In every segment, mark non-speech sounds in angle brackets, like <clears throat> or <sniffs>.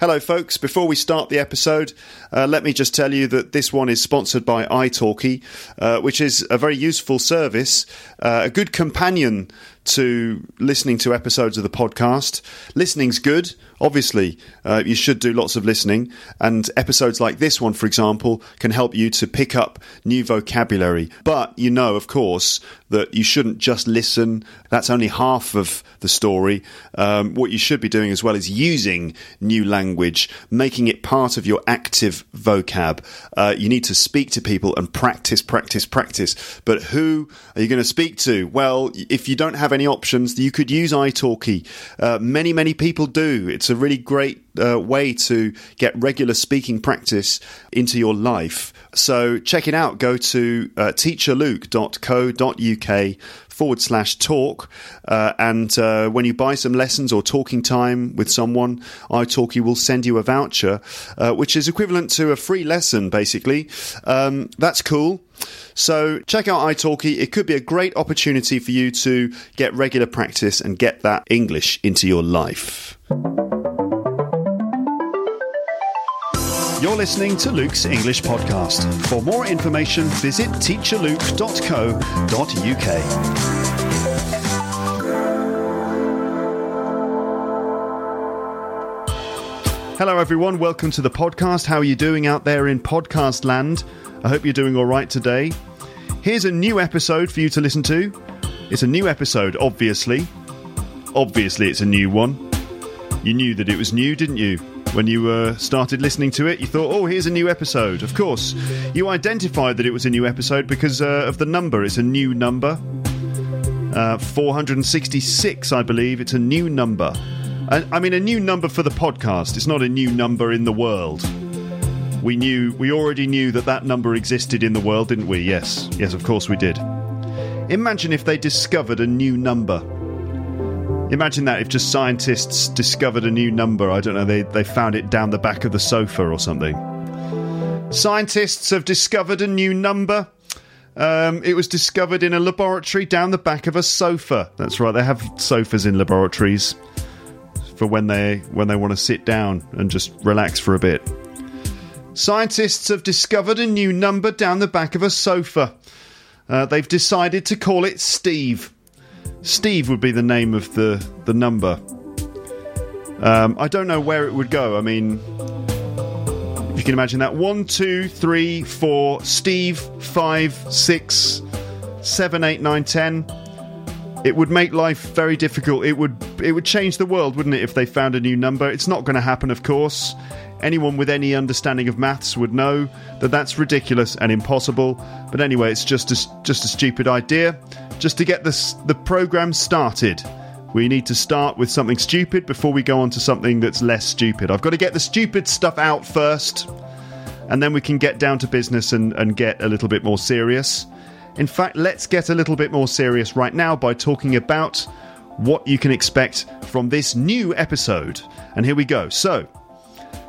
Hello, folks. Before we start the episode, uh, let me just tell you that this one is sponsored by italki, uh, which is a very useful service, uh, a good companion to listening to episodes of the podcast. Listening's good. Obviously, uh, you should do lots of listening, and episodes like this one, for example, can help you to pick up new vocabulary. But you know, of course, that you shouldn't just listen. That's only half of the story. Um, what you should be doing as well is using new language, making it part of your active vocab. Uh, you need to speak to people and practice, practice, practice. But who are you going to speak to? Well, if you don't have any options, you could use italki. Uh, many, many people do. It's a really great uh, way to get regular speaking practice into your life. So check it out. Go to uh, teacherluke.co.uk forward slash talk. Uh, and uh, when you buy some lessons or talking time with someone, italki will send you a voucher, uh, which is equivalent to a free lesson, basically. Um, that's cool. So check out italki. It could be a great opportunity for you to get regular practice and get that English into your life. You're listening to Luke's English Podcast. For more information, visit teacherluke.co.uk. Hello, everyone. Welcome to the podcast. How are you doing out there in podcast land? I hope you're doing all right today. Here's a new episode for you to listen to. It's a new episode, obviously. Obviously, it's a new one. You knew that it was new, didn't you? When you uh, started listening to it, you thought, oh, here's a new episode. Of course, you identified that it was a new episode because uh, of the number. It's a new number. Uh, 466, I believe. It's a new number. I, I mean, a new number for the podcast. It's not a new number in the world. We knew, we already knew that that number existed in the world, didn't we? Yes, yes, of course we did. Imagine if they discovered a new number. Imagine that if just scientists discovered a new number. I don't know, they, they found it down the back of the sofa or something. Scientists have discovered a new number. Um, it was discovered in a laboratory down the back of a sofa. That's right, they have sofas in laboratories for when they when they want to sit down and just relax for a bit. Scientists have discovered a new number down the back of a sofa. Uh, they've decided to call it Steve. Steve would be the name of the the number. Um, I don't know where it would go. I mean, if you can imagine that one, two, three, four, Steve, five, six, seven, eight, nine, ten. It would make life very difficult. It would it would change the world, wouldn't it, if they found a new number? It's not going to happen, of course. Anyone with any understanding of maths would know that that's ridiculous and impossible. But anyway, it's just a, just a stupid idea. Just to get this, the program started, we need to start with something stupid before we go on to something that's less stupid. I've got to get the stupid stuff out first, and then we can get down to business and, and get a little bit more serious. In fact, let's get a little bit more serious right now by talking about what you can expect from this new episode. And here we go. So,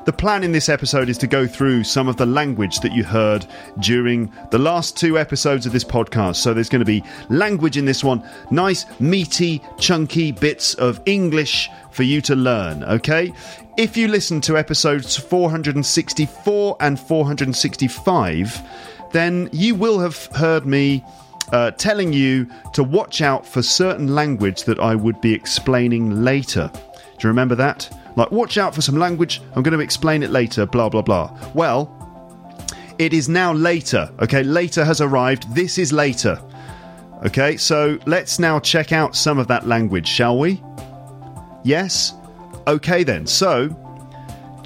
the plan in this episode is to go through some of the language that you heard during the last two episodes of this podcast. So there's going to be language in this one, nice, meaty, chunky bits of English for you to learn, okay? If you listen to episodes 464 and 465, then you will have heard me uh, telling you to watch out for certain language that I would be explaining later. Do you remember that? Like, watch out for some language, I'm going to explain it later, blah, blah, blah. Well, it is now later, okay? Later has arrived. This is later. Okay, so let's now check out some of that language, shall we? Yes? Okay, then. So,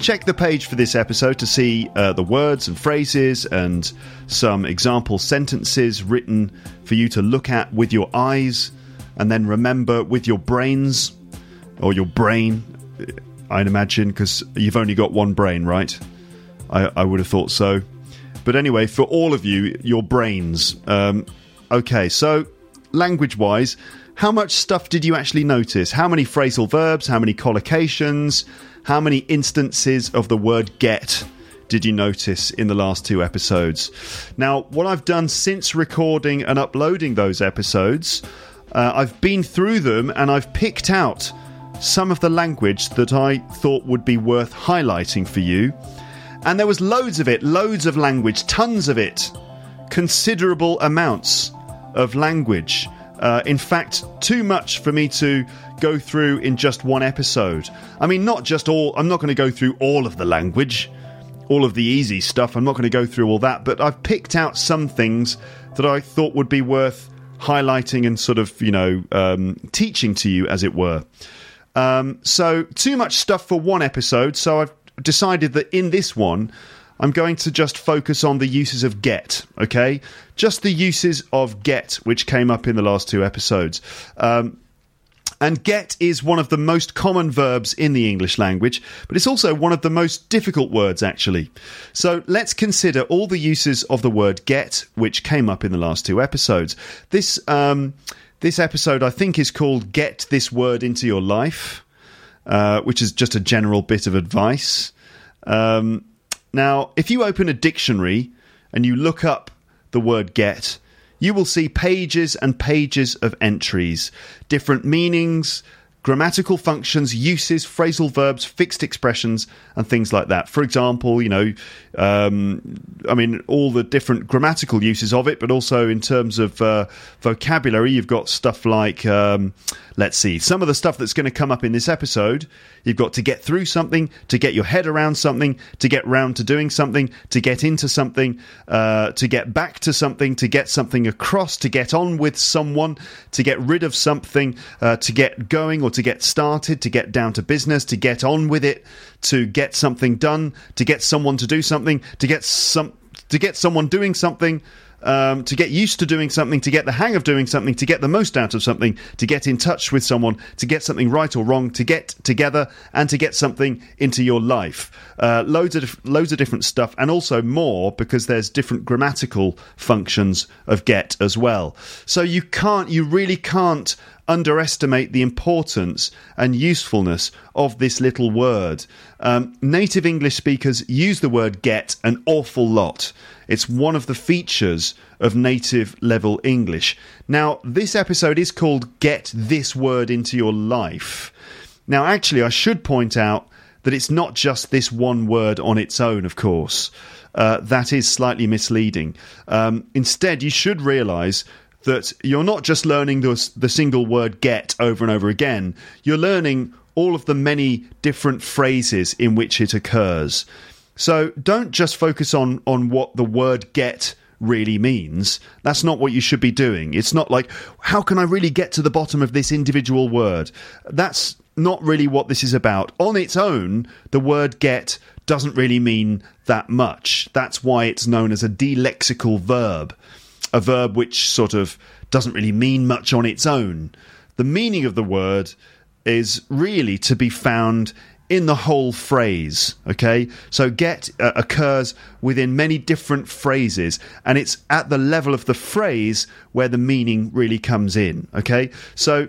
check the page for this episode to see uh, the words and phrases and some example sentences written for you to look at with your eyes and then remember with your brains. or your brain, I'd imagine, because you've only got one brain, right? I, I, would have thought so. But anyway, for all of you, your brains. Um, okay, so language wise, how much stuff did you actually notice? How many phrasal verbs? How many collocations? How many instances of the word get did you notice in the last two episodes? Now, what I've done since recording and uploading those episodes, uh, I've been through them and I've picked out some of the language that I thought would be worth highlighting for you. And there was loads of it, loads of language, tons of it, considerable amounts of language. Uh, in fact, too much for me to go through in just one episode. I mean, not just all, I'm not going to go through all of the language, all of the easy stuff. I'm not going to go through all that, but I've picked out some things that I thought would be worth highlighting and sort of, you know, um, teaching to you, as it were. Um, so, too much stuff for one episode, so I've decided that in this one, I'm going to just focus on the uses of get, okay? Just the uses of get, which came up in the last two episodes. Um, and get is one of the most common verbs in the English language, but it's also one of the most difficult words, actually. So let's consider all the uses of the word get, which came up in the last two episodes. This, um, this episode, I think, is called Get This Word Into Your Life, uh, which is just a general bit of advice. Um, now, if you open a dictionary and you look up the word get, you will see pages and pages of entries, different meanings, grammatical functions, uses, phrasal verbs, fixed expressions, and things like that. For example, you know, um, I mean, all the different grammatical uses of it, but also in terms of uh, vocabulary, you've got stuff like, um, let's see, some of the stuff that's going to come up in this episode. You've got to get through something, to get your head around something, to get round to doing something, to get into something, uh, to get back to something, to get something across, to get on with someone, to get rid of something, uh, to get going or to get started, to get down to business, to get on with it, to get something done, to get someone to do something, to get some to get someone doing something, um, to get used to doing something, to get the hang of doing something, to get the most out of something, to get in touch with someone, to get something right or wrong, to get together, and to get something into your life. Uh, loads of loads of different stuff, and also more because there's different grammatical functions of get as well. So you can't, you really can't underestimate the importance and usefulness of this little word. Um, native English speakers use the word get an awful lot. It's one of the features of native level English. Now, this episode is called Get This Word Into Your Life. Now, actually, I should point out that it's not just this one word on its own, of course. Uh, that is slightly misleading. Um, instead, you should realize that you're not just learning the, the single word get over and over again, you're learning all of the many different phrases in which it occurs. So don't just focus on, on what the word get really means. That's not what you should be doing. It's not like, how can I really get to the bottom of this individual word? That's not really what this is about. On its own, the word get doesn't really mean that much. That's why it's known as a delexical verb a verb which sort of doesn't really mean much on its own. The meaning of the word is really to be found in the whole phrase. Okay, so get uh, occurs within many different phrases, and it's at the level of the phrase where the meaning really comes in. Okay, so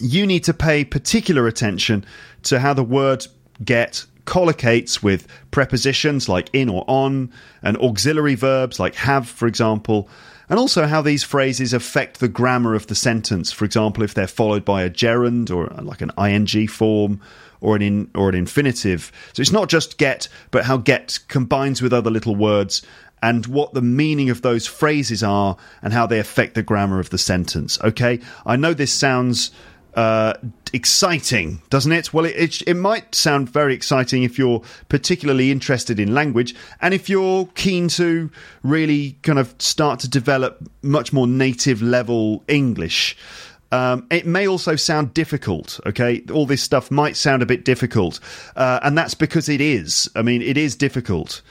you need to pay particular attention to how the word get collocates with prepositions like in or on, and auxiliary verbs like have, for example, and also how these phrases affect the grammar of the sentence. For example, if they're followed by a gerund or uh, like an ing form or an in, or an infinitive. So it's not just get, but how get combines with other little words and what the meaning of those phrases are and how they affect the grammar of the sentence. Okay, I know this sounds uh, exciting, doesn't it? Well, it, it, it might sound very exciting if you're particularly interested in language and if you're keen to really kind of start to develop much more native level English. Um, it may also sound difficult, okay? All this stuff might sound a bit difficult, uh, and that's because it is. I mean, it is difficult.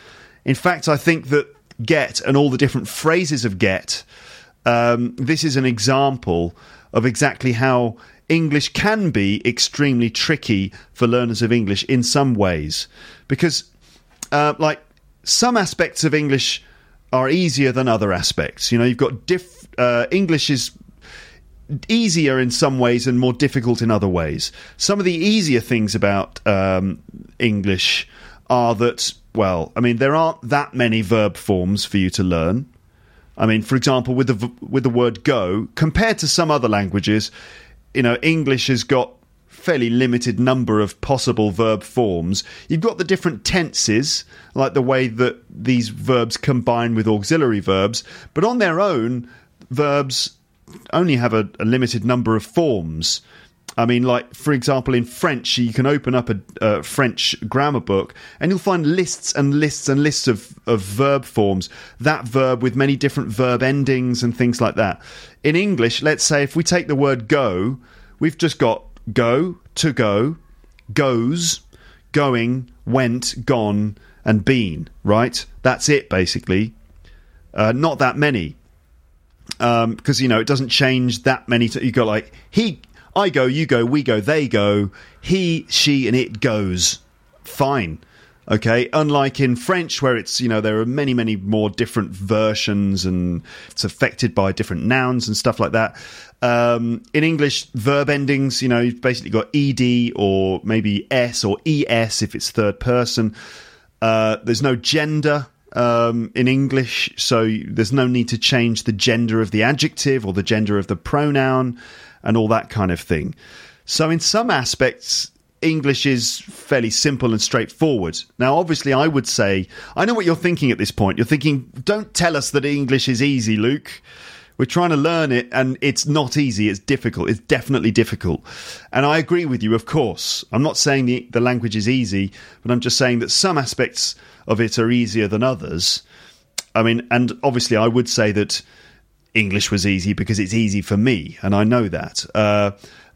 In fact, I think that get and all the different phrases of get, um, this is an example of exactly how English can be extremely tricky for learners of English in some ways. Because, uh, like, some aspects of English are easier than other aspects. You know, you've got diff. Uh, English is easier in some ways and more difficult in other ways. Some of the easier things about um, English are that, well, I mean, there aren't that many verb forms for you to learn. I mean, for example, with the with the word go, compared to some other languages, you know, English has got fairly limited number of possible verb forms. You've got the different tenses, like the way that these verbs combine with auxiliary verbs, but on their own, verbs only have a, a limited number of forms. I mean, like, for example, in French, you can open up a, a, French grammar book and you'll find lists and lists and lists of, of verb forms. That verb with many different verb endings and things like that. In English, let's say if we take the word go, we've just got go, to go, goes, going, went, gone, and been, right? That's it, basically. Uh, not that many because um, you know it doesn't change that many. T- you go like he, I go, you go, we go, they go, he, she, and it goes. Fine. Okay, unlike in French, where it's you know there are many many more different versions and it's affected by different nouns and stuff like that. Um, in English, verb endings, you know, you've basically got ed or maybe s or es if it's third person. Uh, there's no gender um, in English, so there's no need to change the gender of the adjective or the gender of the pronoun and all that kind of thing. So, in some aspects, English is fairly simple and straightforward. Now, obviously, I would say, I know what you're thinking at this point. You're thinking, don't tell us that English is easy, Luke. We're trying to learn it, and it's not easy. It's difficult. It's definitely difficult. And I agree with you, of course. I'm not saying the, the language is easy, but I'm just saying that some aspects of it are easier than others. I mean, and obviously, I would say that English was easy because it's easy for me, and I know that. Uh,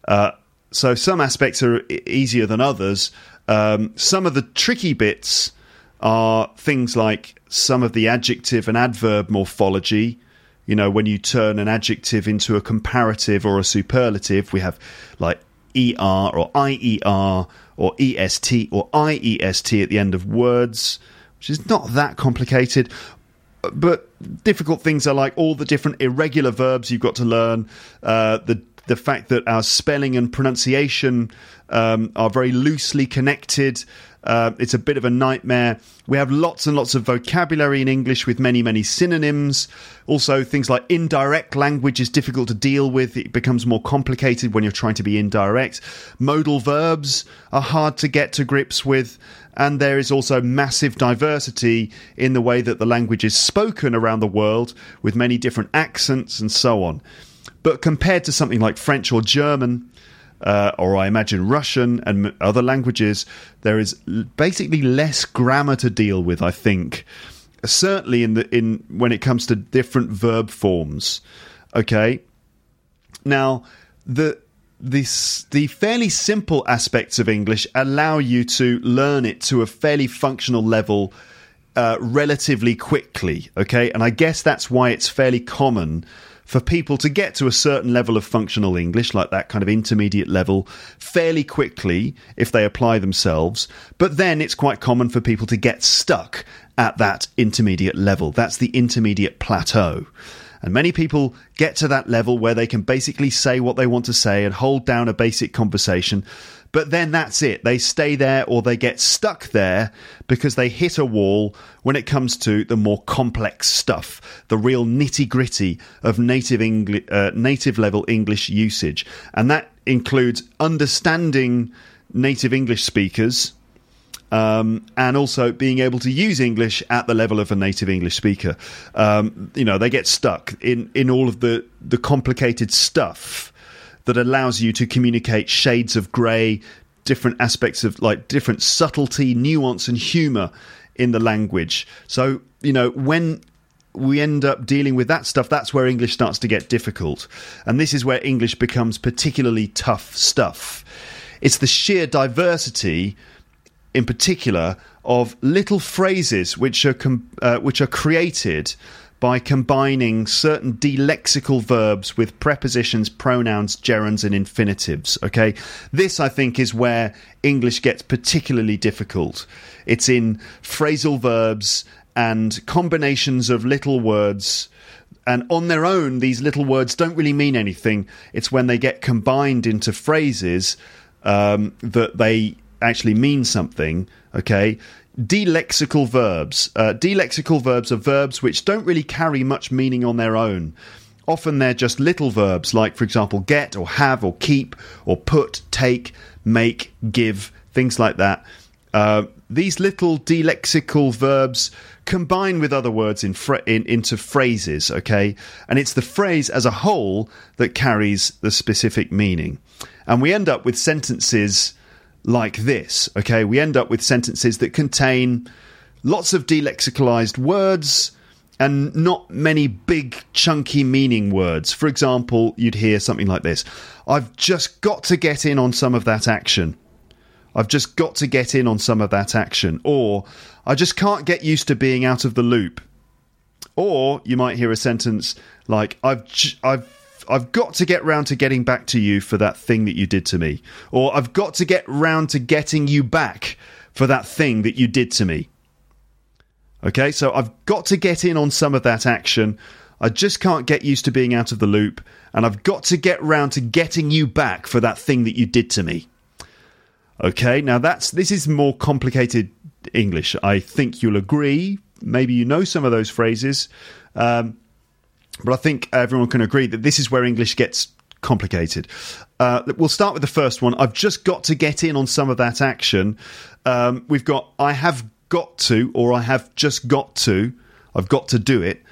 uh, so some aspects are easier than others. Um, some of the tricky bits are things like some of the adjective and adverb morphology you know, when you turn an adjective into a comparative or a superlative, we have like ER or IER or EST or IEST at the end of words, which is not that complicated. But difficult things are like all the different irregular verbs you've got to learn, uh, the the fact that our spelling and pronunciation um, are very loosely connected. Uh, it's a bit of a nightmare. We have lots and lots of vocabulary in English with many, many synonyms. Also, things like indirect language is difficult to deal with. It becomes more complicated when you're trying to be indirect. Modal verbs are hard to get to grips with. And there is also massive diversity in the way that the language is spoken around the world with many different accents and so on. But compared to something like French or German, uh, or I imagine Russian and other languages, there is basically less grammar to deal with. I think, certainly in the in when it comes to different verb forms. Okay, now the this the fairly simple aspects of English allow you to learn it to a fairly functional level. Uh, relatively quickly, okay, and I guess that's why it's fairly common for people to get to a certain level of functional English, like that kind of intermediate level, fairly quickly if they apply themselves. But then it's quite common for people to get stuck at that intermediate level. That's the intermediate plateau. And many people get to that level where they can basically say what they want to say and hold down a basic conversation but then that's it. They stay there or they get stuck there because they hit a wall when it comes to the more complex stuff, the real nitty gritty of native uh, native level English usage, and that includes understanding native English speakers. Um, and also being able to use English at the level of a native English speaker. Um, you know, they get stuck in, in all of the, the complicated stuff that allows you to communicate shades of grey, different aspects of like different subtlety, nuance, and humour in the language. So, you know, when we end up dealing with that stuff, that's where English starts to get difficult. And this is where English becomes particularly tough stuff. It's the sheer diversity, in particular, of little phrases which are com- uh, which are created by combining certain delexical verbs with prepositions, pronouns, gerunds, and infinitives. Okay, this I think is where English gets particularly difficult. It's in phrasal verbs and combinations of little words. And on their own, these little words don't really mean anything. It's when they get combined into phrases um, that they actually mean something. Okay, delexical verbs. Uh, delexical verbs are verbs which don't really carry much meaning on their own. Often they're just little verbs, like, for example, get or have or keep or put, take, make, give, things like that. Uh, these little delexical verbs combine with other words in, fra- in, into phrases, okay? And it's the phrase as a whole that carries the specific meaning. And we end up with sentences like this. Okay, we end up with sentences that contain lots of delexicalized words and not many big chunky meaning words. For example, you'd hear something like this I've just got to get in on some of that action. I've just got to get in on some of that action. Or I just can't get used to being out of the loop. Or you might hear a sentence like I've I've I've got to get round to getting back to you for that thing that you did to me. Or I've got to get round to getting you back for that thing that you did to me. Okay, so I've got to get in on some of that action. I just can't get used to being out of the loop. And I've got to get round to getting you back for that thing that you did to me. Okay, now that's this is more complicated English. I think you'll agree. Maybe you know some of those phrases. Um, but I think everyone can agree that this is where English gets complicated. Uh, we'll start with the first one. I've just got to get in on some of that action. Um, we've got I have got to, or I have just got to. I've got to do it.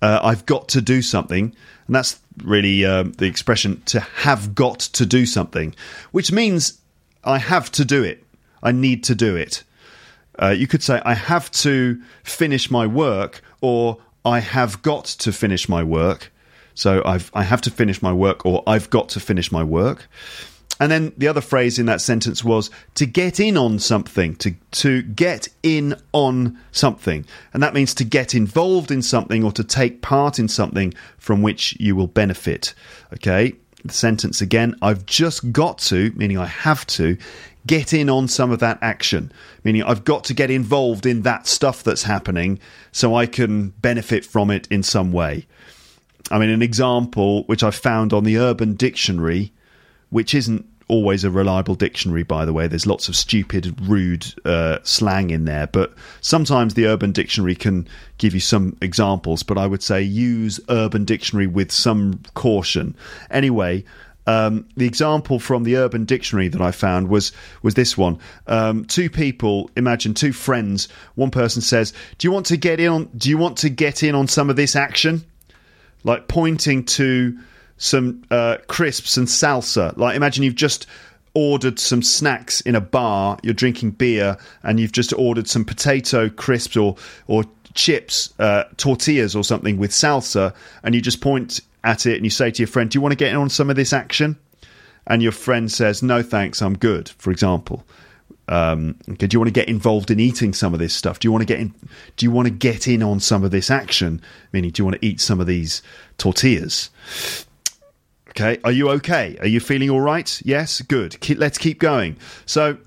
Uh, I've got to do something. And that's really um, the expression to have got to do something, which means I have to do it. I need to do it. Uh, you could say, I have to finish my work, or I have got to finish my work. So I've I have to finish my work or I've got to finish my work. And then the other phrase in that sentence was to get in on something, to to get in on something. And that means to get involved in something or to take part in something from which you will benefit. Okay? The sentence again, I've just got to, meaning I have to, get in on some of that action, meaning I've got to get involved in that stuff that's happening so I can benefit from it in some way. I mean, an example which I found on the Urban Dictionary, which isn't always a reliable dictionary, by the way. There's lots of stupid, rude uh, slang in there, but sometimes the Urban Dictionary can give you some examples. But I would say use Urban Dictionary with some caution. Anyway, um, the example from the Urban Dictionary that I found was was this one. Um, two people, imagine two friends. One person says, "Do you want to get in? On, do you want to get in on some of this action?" Like pointing to some uh, crisps and salsa. Like imagine you've just ordered some snacks in a bar. You're drinking beer, and you've just ordered some potato crisps or or chips, uh, tortillas or something with salsa, and you just point at it and you say to your friend, Do you want to get in on some of this action? And your friend says, No, thanks, I'm good, for example. Um, okay, do you want to get involved in eating some of this stuff? Do you want to get in? Do you want to get in on some of this action? Meaning, do you want to eat some of these tortillas? Okay, are you okay? Are you feeling all right? Yes, good. Keep, let's keep going. So,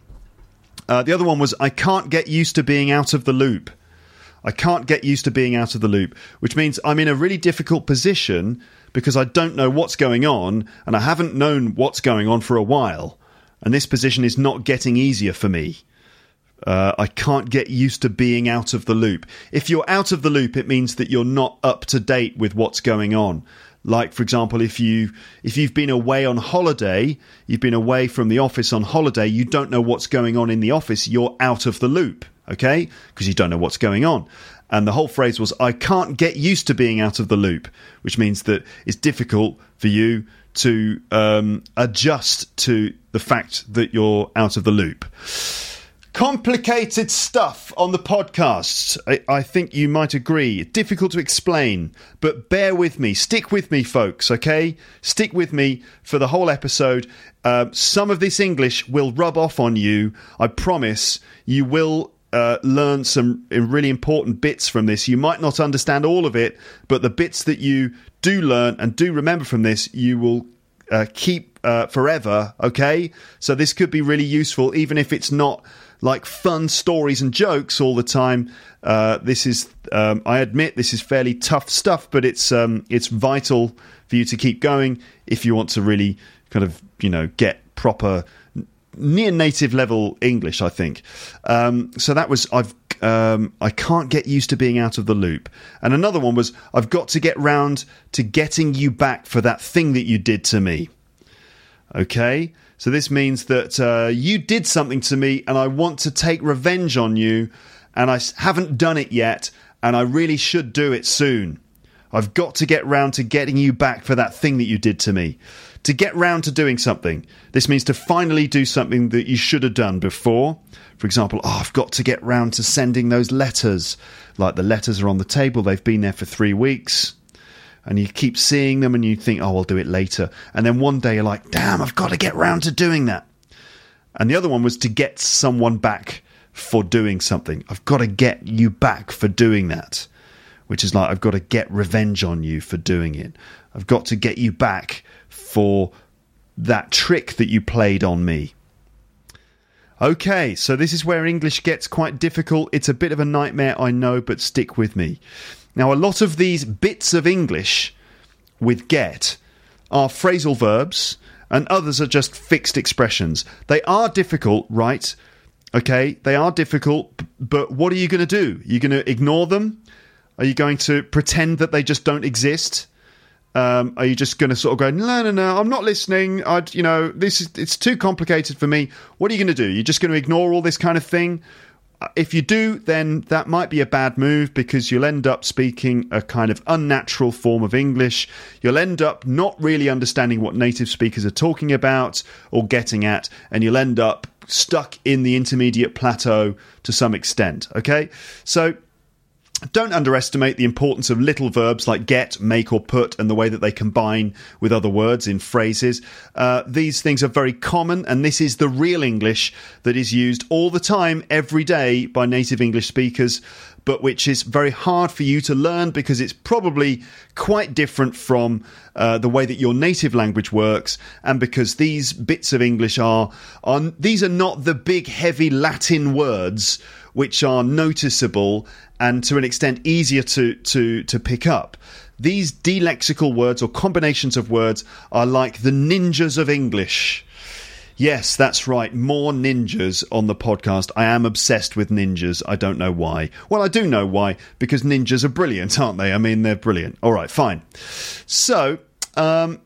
uh, the other one was I can't get used to being out of the loop. I can't get used to being out of the loop, which means I'm in a really difficult position because I don't know what's going on and I haven't known what's going on for a while. And this position is not getting easier for me. Uh, I can't get used to being out of the loop. If you're out of the loop, it means that you're not up to date with what's going on. Like, for example, if you if you've been away on holiday, you've been away from the office on holiday, you don't know what's going on in the office. You're out of the loop, okay? Because you don't know what's going on. And the whole phrase was, I can't get used to being out of the loop, which means that it's difficult for you to um, adjust to the fact that you're out of the loop. Complicated stuff on the podcast. I, I, think you might agree. Difficult to explain, but bear with me. Stick with me, folks, okay? Stick with me for the whole episode. Uh, some of this English will rub off on you. I promise you will uh, learn some really important bits from this. You might not understand all of it, but the bits that you do learn and do remember from this, you will uh, keep uh, forever. Okay, so this could be really useful, even if it's not like fun stories and jokes all the time. Uh, this is, um, I admit, this is fairly tough stuff, but it's um, it's vital for you to keep going if you want to really kind of you know get proper near native level English, I think. Um, so that was I've um, I can't get used to being out of the loop. And another one was I've got to get round to getting you back for that thing that you did to me. Okay, so this means that uh, you did something to me, and I want to take revenge on you, and I haven't done it yet, and I really should do it soon. I've got to get round to getting you back for that thing that you did to me to get round to doing something. This means to finally do something that you should have done before. For example, oh, I've got to get round to sending those letters. Like the letters are on the table, they've been there for three weeks. And you keep seeing them and you think, oh, I'll do it later. And then one day you're like, damn, I've got to get round to doing that. And the other one was to get someone back for doing something. I've got to get you back for doing that. Which is like, I've got to get revenge on you for doing it. I've got to get you back for that trick that you played on me. Okay, so this is where English gets quite difficult. It's a bit of a nightmare, I know, but stick with me. Now, a lot of these bits of English with get are phrasal verbs, and others are just fixed expressions. They are difficult, right? Okay, they are difficult, but what are you going to do? You're you going to ignore them? Are you going to pretend that they just don't exist? Um, are you just going to sort of go, no, no, no, I'm not listening. I, you know, this is it's too complicated for me. What are you going to do? You're just going to ignore all this kind of thing. Uh, if you do, then that might be a bad move because you'll end up speaking a kind of unnatural form of English. You'll end up not really understanding what native speakers are talking about or getting at, and you'll end up stuck in the intermediate plateau to some extent. Okay, so don't underestimate the importance of little verbs like get, make, or put and the way that they combine with other words in phrases. Uh, these things are very common, and this is the real English that is used all the time, every day, by native English speakers, but which is very hard for you to learn because it's probably quite different from uh, the way that your native language works, and because these bits of English are, are these are not the big, heavy Latin words which are noticeable and to an extent easier to, to, to pick up. These delexical words or combinations of words are like the ninjas of English. Yes, that's right. More ninjas on the podcast. I am obsessed with ninjas. I don't know why. Well, I do know why, because ninjas are brilliant, aren't they? I mean, they're brilliant. All right, fine. So, um,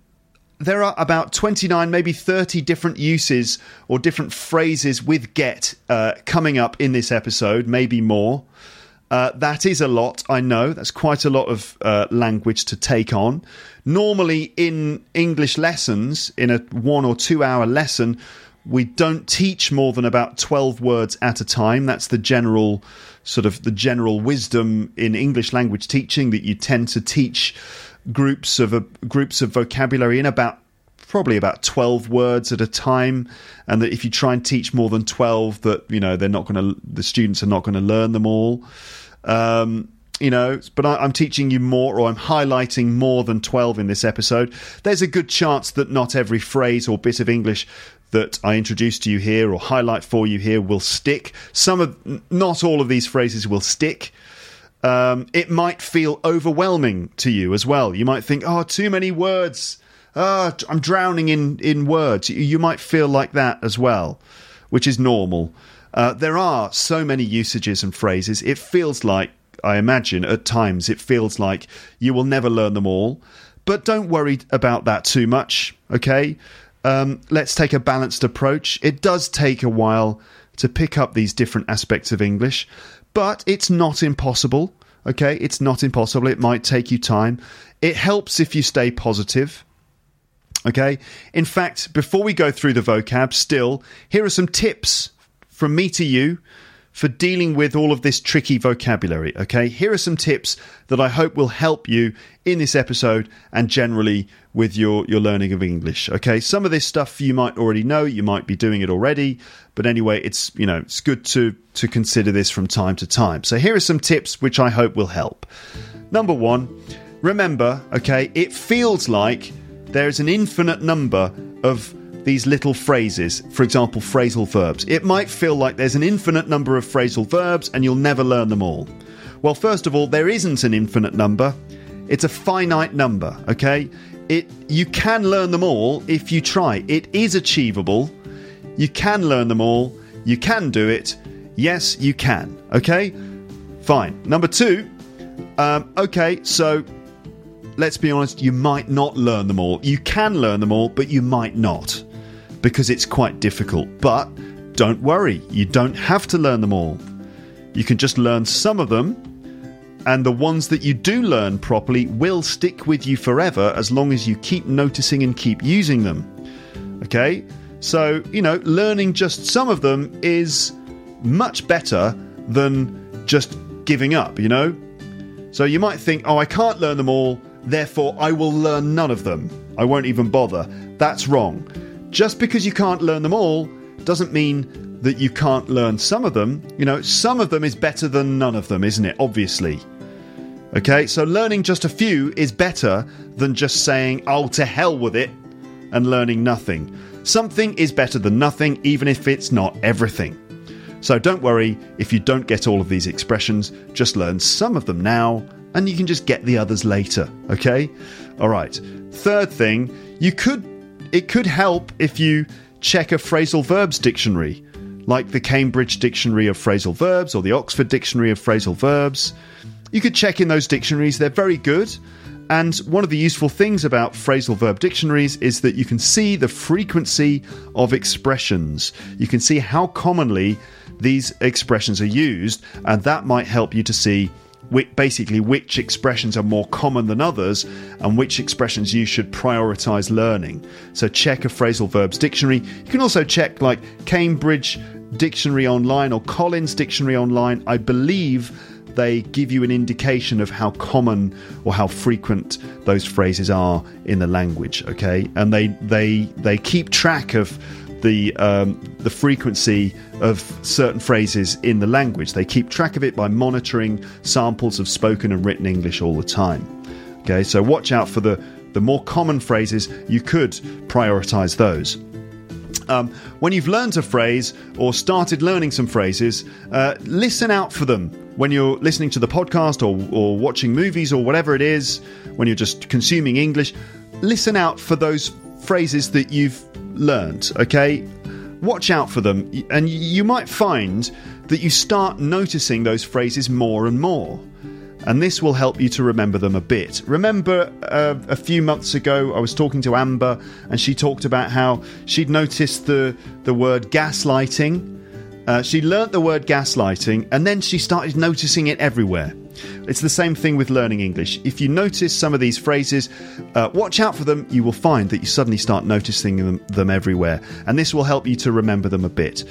there are about 29, maybe 30 different uses or different phrases with get uh, coming up in this episode, maybe more. Uh, that is a lot, I know. That's quite a lot of uh, language to take on. Normally, in English lessons, in a one or two hour lesson, we don't teach more than about 12 words at a time. That's the general sort of the general wisdom in English language teaching that you tend to teach groups of a, groups of vocabulary in about probably about 12 words at a time and that if you try and teach more than 12 that you know they're not going to the students are not going to learn them all um, you know, but I, am teaching you more or I'm highlighting more than 12 in this episode. There's a good chance that not every phrase or bit of English that I introduce to you here or highlight for you here will stick. Some of, not all of these phrases will stick. Um, it might feel overwhelming to you as well. You might think, oh, too many words. Oh, I'm drowning in, in words. You might feel like that as well, which is normal. Uh, there are so many usages and phrases. It feels like, I imagine, at times, it feels like you will never learn them all. But don't worry about that too much, okay? Um, let's take a balanced approach. It does take a while to pick up these different aspects of English, but it's not impossible. Okay, it's not impossible. It might take you time. It helps if you stay positive. Okay, in fact, before we go through the vocab, still, here are some tips from me to you for dealing with all of this tricky vocabulary. Okay, here are some tips that I hope will help you in this episode and generally with your, your learning of English. Okay, some of this stuff you might already know, you might be doing it already, but anyway, it's you know it's good to to consider this from time to time. So here are some tips which I hope will help. Number one, remember, okay, it feels like there's an infinite number of these little phrases, for example, phrasal verbs. It might feel like there's an infinite number of phrasal verbs and you'll never learn them all. Well, first of all, there isn't an infinite number. It's a finite number, okay? It you can learn them all if you try. It is achievable. You can learn them all. You can do it. Yes, you can. Okay? Fine. Number 2, um, okay, so let's be honest, you might not learn them all. You can learn them all, but you might not because it's quite difficult. But don't worry, you don't have to learn them all. You can just learn some of them, and the ones that you do learn properly will stick with you forever as long as you keep noticing and keep using them. Okay? So, you know, learning just some of them is much better than just giving up, you know? So you might think, oh, I can't learn them all, therefore I will learn none of them. I won't even bother. That's wrong. Just because you can't learn them all doesn't mean that you can't learn some of them. You know, some of them is better than none of them, isn't it? Obviously. Okay, so learning just a few is better than just saying, oh, to hell with it, and learning nothing. Something is better than nothing, even if it's not everything. So don't worry if you don't get all of these expressions, just learn some of them now, and you can just get the others later, okay? All right. Third thing, you could it could help if you check a phrasal verbs dictionary, like the Cambridge Dictionary of Phrasal Verbs or the Oxford Dictionary of Phrasal Verbs. You could check in those dictionaries, they're very good. And one of the useful things about phrasal verb dictionaries is that you can see the frequency of expressions. You can see how commonly these expressions are used, and that might help you to see basically which expressions are more common than others and which expressions you should prioritize learning. So check a phrasal verbs dictionary. You can also check like Cambridge Dictionary Online or Collins Dictionary Online. I believe they give you an indication of how common or how frequent those phrases are in the language okay and they they they keep track of the um, the frequency of certain phrases in the language. They keep track of it by monitoring samples of spoken and written English all the time. Okay, so watch out for the the more common phrases. You could prioritize those. Um, when you've learned a phrase or started learning some phrases, uh, listen out for them when you're listening to the podcast or, or watching movies or whatever it is, when you're just consuming English. Listen out for those phrases that you've learnt, okay? Watch out for them, and you might find that you start noticing those phrases more and more. And this will help you to remember them a bit. Remember uh, a few months ago, I was talking to Amber, and she talked about how she'd noticed the, the word gaslighting. Uh, she learnt the word gaslighting, and then she started noticing it everywhere. It's the same thing with learning English. If you notice some of these phrases, uh, watch out for them. You will find that you suddenly start noticing them, them everywhere, and this will help you to remember them a bit.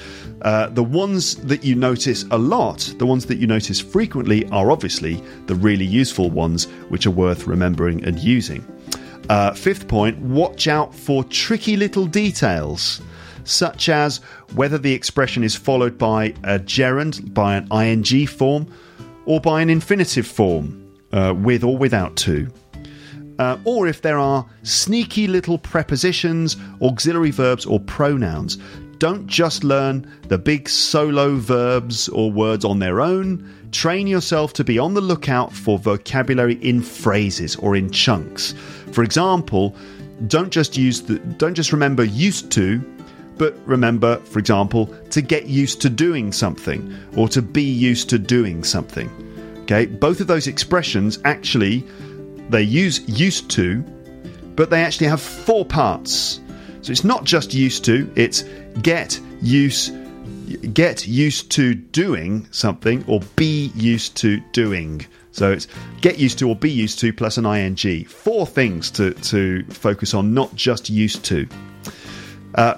Uh, the ones that you notice a lot, the ones that you notice frequently, are obviously the really useful ones, which are worth remembering and using. Uh, fifth point watch out for tricky little details such as whether the expression is followed by a gerund, by an ing form, or by an infinitive form, uh, with or without to. Uh, or if there are sneaky little prepositions, auxiliary verbs, or pronouns. Don't just learn the big solo verbs or words on their own. Train yourself to be on the lookout for vocabulary in phrases or in chunks. For example, don't just use the don't just remember used to, but remember, for example, to get used to doing something or to be used to doing something. Okay, both of those expressions actually they use used to, but they actually have four parts. So it's not just used to, it's get used get used to doing something or be used to doing. So it's get used to or be used to plus an ing. Four things to, to focus on, not just used to. Uh,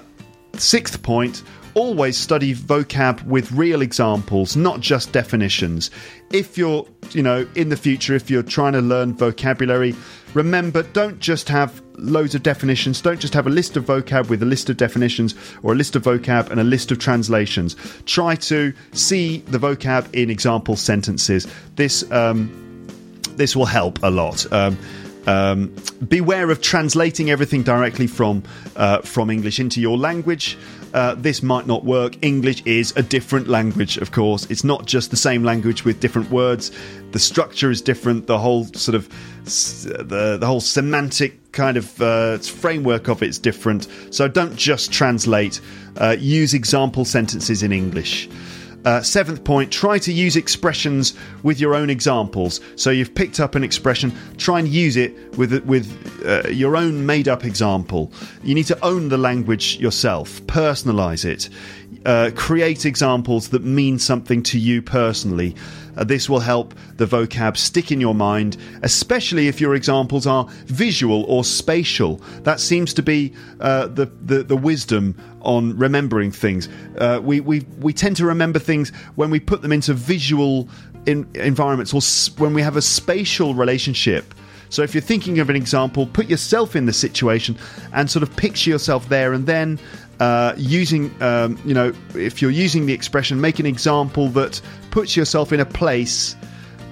Sixth point always study vocab with real examples, not just definitions. If you're, you know, in the future, if you're trying to learn vocabulary, remember don't just have loads of definitions. Don't just have a list of vocab with a list of definitions or a list of vocab and a list of translations. Try to see the vocab in example sentences. This um, this will help a lot. Um, um, beware of translating everything directly from uh, from English into your language. Uh, this might not work. English is a different language, of course. It's not just the same language with different words. The structure is different. The whole sort of the the whole semantic kind of uh, framework of it's different. So don't just translate. Uh, use example sentences in English. Uh, seventh point, try to use expressions with your own examples. So you've picked up an expression, try and use it with with uh, your own made up example. You need to own the language yourself, personalize it, uh, create examples that mean something to you personally. Uh, this will help the vocab stick in your mind, especially if your examples are visual or spatial. That seems to be uh, the, the, the wisdom on remembering things. Uh, we, we, we tend to remember things when we put them into visual in, environments or s- when we have a spatial relationship. So if you're thinking of an example, put yourself in the situation and sort of picture yourself there and then uh, using, um, you know, if you're using the expression, make an example that puts yourself in a place,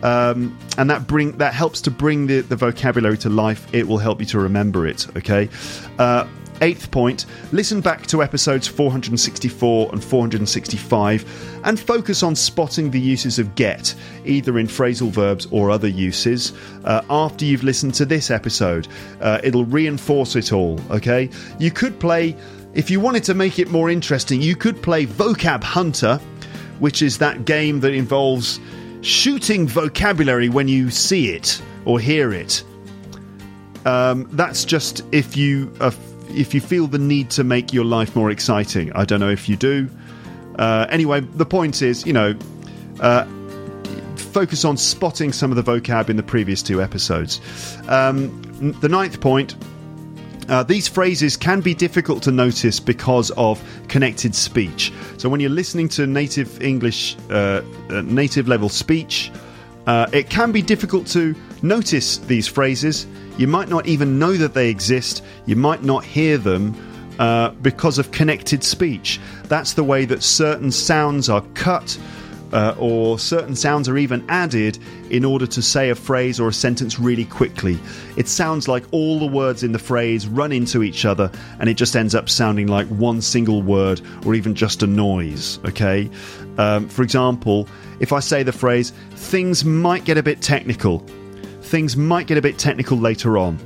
um, and that bring that helps to bring the, the vocabulary to life. It will help you to remember it. Okay. Uh, Eighth point, listen back to episodes 464 and 465 and focus on spotting the uses of get, either in phrasal verbs or other uses, uh, after you've listened to this episode. Uh, it'll reinforce it all, okay? You could play, if you wanted to make it more interesting, you could play Vocab Hunter, which is that game that involves shooting vocabulary when you see it or hear it. Um, that's just if you are if you feel the need to make your life more exciting. I don't know if you do. Uh, anyway, the point is, you know, uh, focus on spotting some of the vocab in the previous two episodes. Um, the ninth point. Uh, these phrases can be difficult to notice because of connected speech. So, when you're listening to native English, uh, uh, native level speech, uh, it can be difficult to notice these phrases you might not even know that they exist. You might not hear them uh, because of connected speech. That's the way that certain sounds are cut. Uh, or certain sounds are even added in order to say a phrase or a sentence really quickly. It sounds like all the words in the phrase run into each other and it just ends up sounding like one single word or even just a noise, okay? Um, for example, if I say the phrase, things might get a bit technical, things might get a bit technical later on.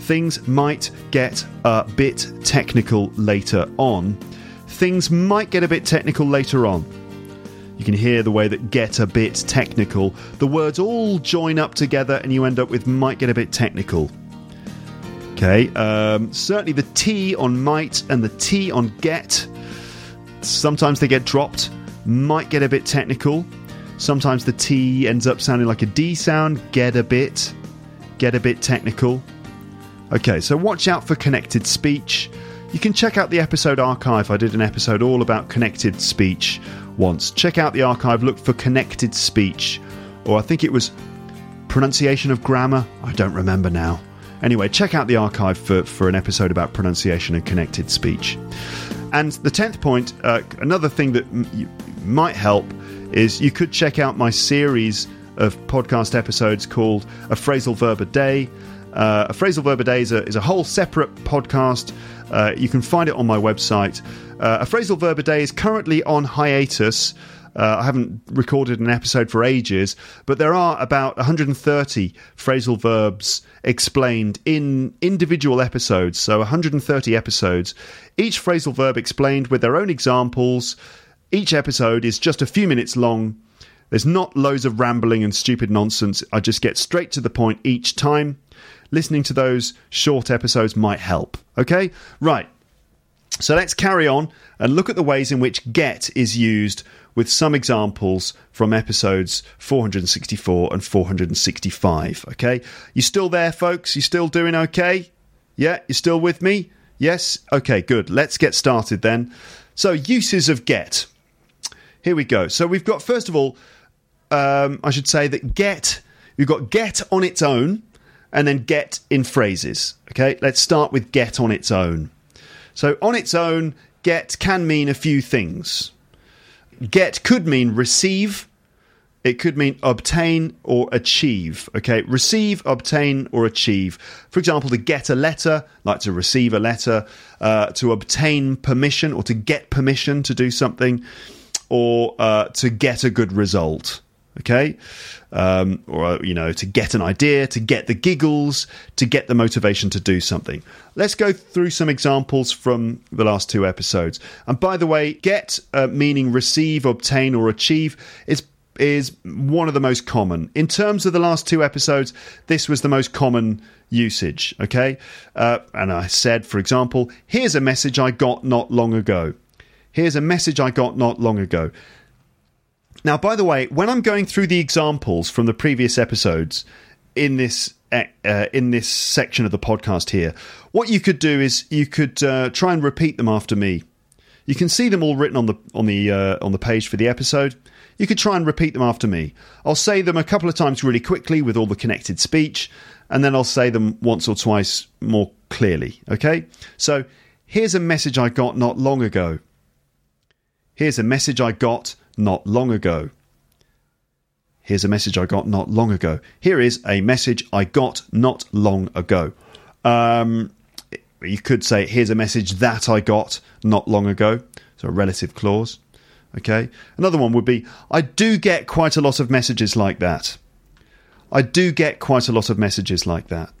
Things might get a bit technical later on. Things might get a bit technical later on. You can hear the way that get a bit technical. The words all join up together and you end up with might get a bit technical. Okay, um, certainly the T on might and the T on get, sometimes they get dropped, might get a bit technical. Sometimes the T ends up sounding like a D sound, get a bit, get a bit technical. Okay, so watch out for connected speech. You can check out the episode archive. I did an episode all about connected speech once. Check out the archive, look for connected speech, or I think it was pronunciation of grammar. I don't remember now. Anyway, check out the archive for, for an episode about pronunciation and connected speech. And the 10th point, uh, another thing that might help is you could check out my series of podcast episodes called A Phrasal Verb a Day. Uh, a Phrasal Verb a Day is a, is a whole separate podcast. Uh, you can find it on my website. Uh, a Phrasal Verb a Day is currently on hiatus. Uh, I haven't recorded an episode for ages, but there are about 130 phrasal verbs explained in individual episodes. So 130 episodes, each phrasal verb explained with their own examples, each episode is just a few minutes long. There's not loads of rambling and stupid nonsense. I just get straight to the point each time. Listening to those short episodes might help. Okay? Right. So let's carry on and look at the ways in which get is used with some examples from episodes 464 and 465. Okay? You still there, folks? You still doing okay? Yeah? You still with me? Yes? Okay, good. Let's get started then. So, uses of get. Here we go. So, we've got, first of all, um, I should say that get, we've got get on its own and then get in phrases. Okay, let's start with get on its own. So, on its own, get can mean a few things. Get could mean receive, it could mean obtain or achieve. Okay, receive, obtain, or achieve. For example, to get a letter, like to receive a letter, uh, to obtain permission or to get permission to do something, or uh, to get a good result. Okay, um, or you know, to get an idea, to get the giggles, to get the motivation to do something. Let's go through some examples from the last two episodes. And by the way, get uh, meaning receive, obtain, or achieve is is one of the most common. In terms of the last two episodes, this was the most common usage, okay? Uh, and I said, for example, here's a message I got not long ago. Here's a message I got not long ago. Now, by the way, when I'm going through the examples from the previous episodes in this uh, in this section of the podcast here, what you could do is you could uh, try and repeat them after me. You can see them all written on the on the uh, on the page for the episode. You could try and repeat them after me. I'll say them a couple of times really quickly with all the connected speech, and then I'll say them once or twice more clearly. Okay? So here's a message I got not long ago. Here's a message I got not long ago. Here's a message I got not long ago. Here is a message I got not long ago. Um, you could say, here's a message that I got not long ago. So a relative clause. Okay. Another one would be I do get quite a lot of messages like that. I do get quite a lot of messages like that.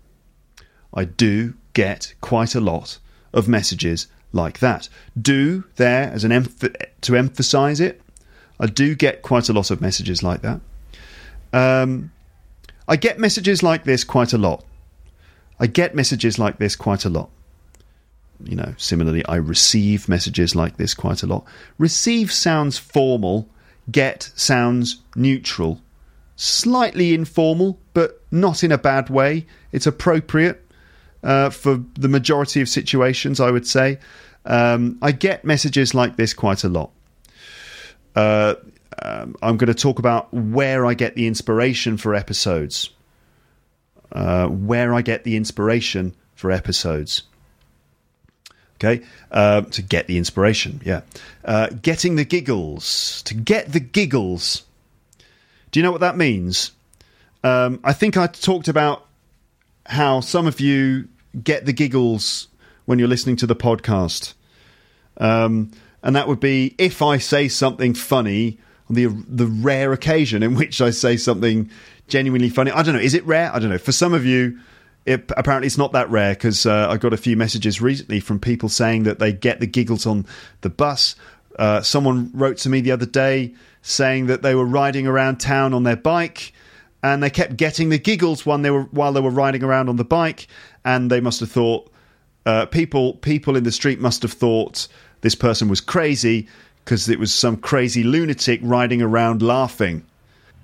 I do get quite a lot of messages like that. Do there as an emph- to emphasize it. I do get quite a lot of messages like that. Um, I get messages like this quite a lot. I get messages like this quite a lot you know, similarly, I receive messages like this quite a lot. Receive sounds formal, get sounds neutral. Slightly informal, but not in a bad way. It's appropriate uh, for the majority of situations, I would say. Um, I get messages like this quite a lot. Uh, um, I'm going to talk about where I get the inspiration for episodes. Uh, where I get the inspiration for episodes. Okay, uh, to get the inspiration. Yeah, uh, getting the giggles. To get the giggles. Do you know what that means? Um, I think I talked about how some of you get the giggles when you're listening to the podcast, um, and that would be if I say something funny on the the rare occasion in which I say something genuinely funny. I don't know. Is it rare? I don't know. For some of you, it, apparently it's not that rare because uh, I got a few messages recently from people saying that they get the giggles on the bus. Uh, someone wrote to me the other day saying that they were riding around town on their bike and they kept getting the giggles when they were while they were riding around on the bike, and they must have thought uh, people people in the street must have thought this person was crazy because it was some crazy lunatic riding around laughing.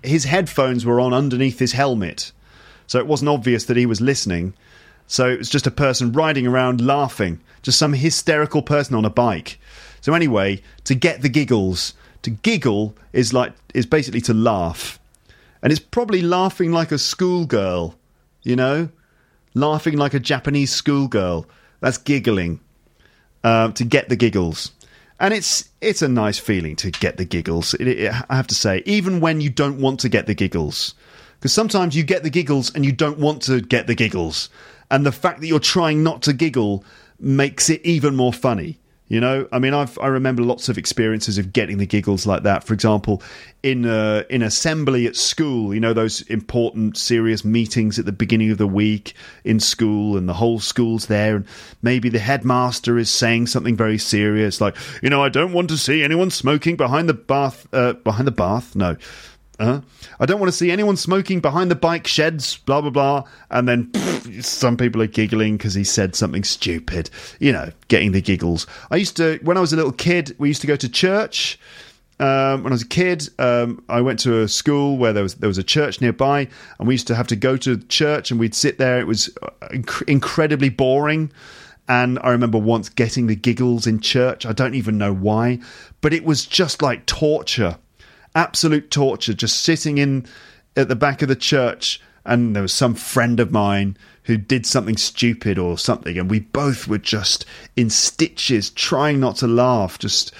His headphones were on underneath his helmet so it wasn't obvious that he was listening. So it was just a person riding around laughing, just some hysterical person on a bike. So anyway, to get the giggles, to giggle is like is basically to laugh, and it's probably laughing like a schoolgirl, you know, laughing like a Japanese schoolgirl. That's giggling. Uh, to get the giggles, and it's it's a nice feeling to get the giggles. It, it, I have to say, even when you don't want to get the giggles, because sometimes you get the giggles and you don't want to get the giggles. And the fact that you're trying not to giggle makes it even more funny. You know, I mean, I've I remember lots of experiences of getting the giggles like that. For example, in uh, in assembly at school, you know, those important, serious meetings at the beginning of the week in school, and the whole school's there, and maybe the headmaster is saying something very serious, like, you know, I don't want to see anyone smoking behind the bath, uh, behind the bath, no, uh, I don't want to see anyone smoking behind the bike sheds, blah, blah, blah. And then pff, <laughs> some people are giggling because he said something stupid, you know, getting the giggles. I used to, when I was a little kid, we used to go to church. Um, when I was a kid, um, I went to a school where there was there was a church nearby, and we used to have to go to church, and we'd sit there. It was uh, inc- incredibly boring, And I remember once getting the giggles in church. I don't even know why, but it was just like torture, absolute torture, just sitting in at the back of the church. And there was some friend of mine who did something stupid or something, and we both were just in stitches, trying not to laugh, just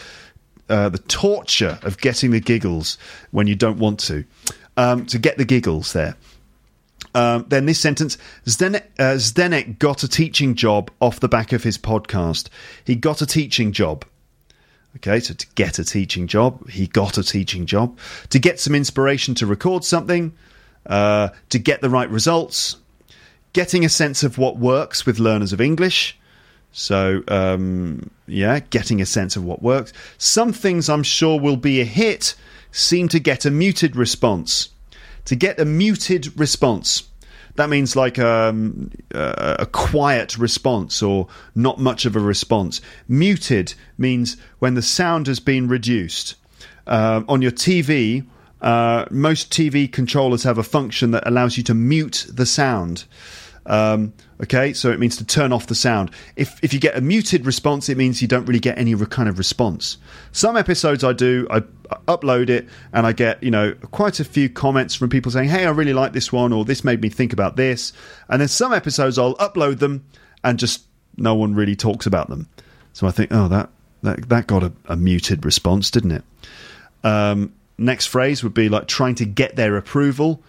uh, the torture of getting the giggles when you don't want to, um, to get the giggles there. Um, then this sentence Zdenek, uh, Zdenek got a teaching job off the back of his podcast. He got a teaching job. Okay, so to get a teaching job, he got a teaching job. To get some inspiration to record something, uh, to get the right results, getting a sense of what works with learners of English. So, um, yeah, getting a sense of what works. Some things I'm sure will be a hit seem to get a muted response. To get a muted response, that means like um, a quiet response or not much of a response. Muted means when the sound has been reduced. Uh, on your TV, uh, most TV controllers have a function that allows you to mute the sound. Um, okay, so it means to turn off the sound. If if you get a muted response, it means you don't really get any kind of response. Some episodes I do, I upload it and I get you know quite a few comments from people saying, "Hey, I really like this one," or "This made me think about this." And then some episodes I'll upload them and just no one really talks about them. So I think, oh, that that that got a, a muted response, didn't it? Um, next phrase would be like trying to get their approval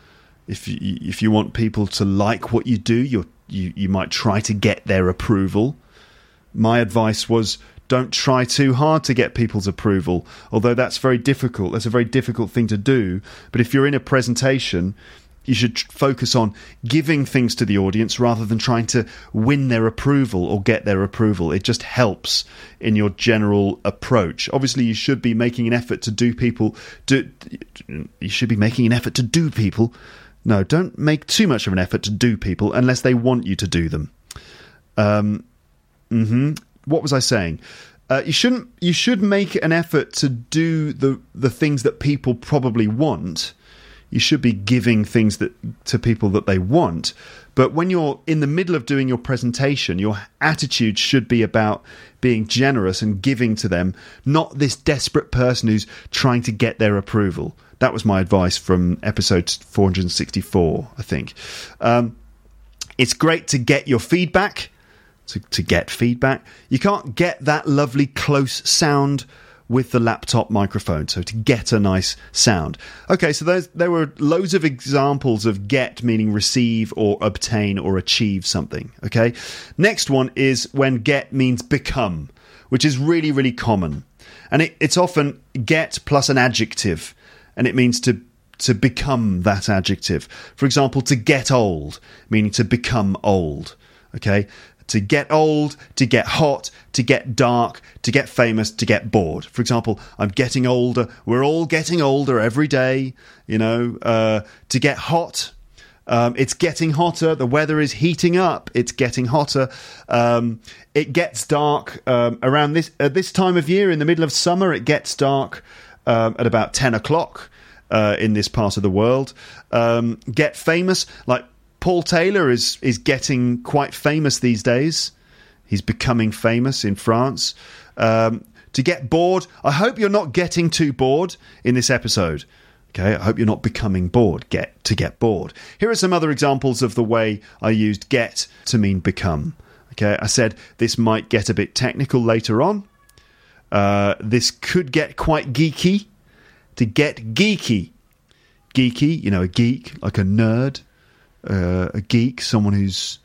if you, if you want people to like what you do, you you you might try to get their approval. My advice was don't try too hard to get people's approval, although that's very difficult. That's a very difficult thing to do. But if you're in a presentation, you should focus on giving things to the audience rather than trying to win their approval or get their approval. It just helps in your general approach. Obviously, you should be making an effort to do people do. You should be making an effort to do people no, don't make too much of an effort to do people unless they want you to do them. Um, mm-hmm. What was I saying? Uh, you shouldn't. You should make an effort to do the the things that people probably want. You should be giving things that to people that they want. But when you're in the middle of doing your presentation, your attitude should be about being generous and giving to them, not this desperate person who's trying to get their approval. That was my advice from episode 464, I think. Um, it's great to get your feedback, to, to get feedback. You can't get that lovely close sound with the laptop microphone. So to get a nice sound. Okay, so there were loads of examples of get meaning receive or obtain or achieve something. Okay, next one is when get means become, which is really really common, and it, it's often get plus an adjective and it means to to become that adjective. For example, to get old, meaning to become old. Okay? To get old, to get hot, to get dark, to get famous, to get bored. For example, I'm getting older. We're all getting older every day. You know, uh, to get hot. Um, it's getting hotter. The weather is heating up. It's getting hotter. Um, it gets dark um, around this at this time of year in the middle of summer. It gets dark um, at about 10 o'clock uh, in this part of the world. Um, get famous, like Paul Taylor is, is getting quite famous these days. He's becoming famous in France. Um, to get bored, I hope you're not getting too bored in this episode. Okay, I hope you're not becoming bored. Get to get bored. Here are some other examples of the way I used get to mean become. Okay, I said this might get a bit technical later on. Uh, this could get quite geeky. To get geeky. Geeky, you know, a geek, like a nerd, uh, a geek, someone who's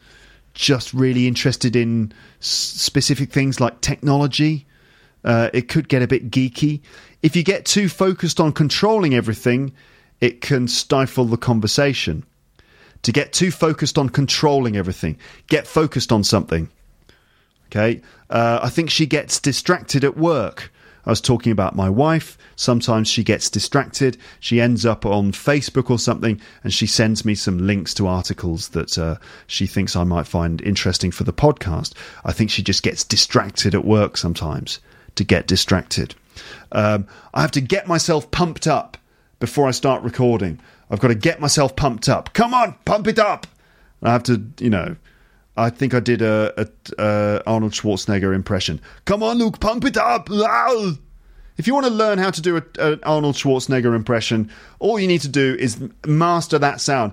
just really interested in specific things like technology. Uh, it could get a bit geeky. If you get too focused on controlling everything, it can stifle the conversation. To get too focused on controlling everything, get focused on something. Okay. Uh, I think she gets distracted at work. I was talking about my wife. Sometimes she gets distracted. She ends up on Facebook or something and she sends me some links to articles that uh, she thinks I might find interesting for the podcast. I think she just gets distracted at work sometimes to get distracted. Um, I have to get myself pumped up before I start recording. I've got to get myself pumped up. Come on, pump it up. I have to, you know, I think I did a, a, a Arnold Schwarzenegger impression. Come on, Luke, pump it up! If you want to learn how to do an Arnold Schwarzenegger impression, all you need to do is master that sound.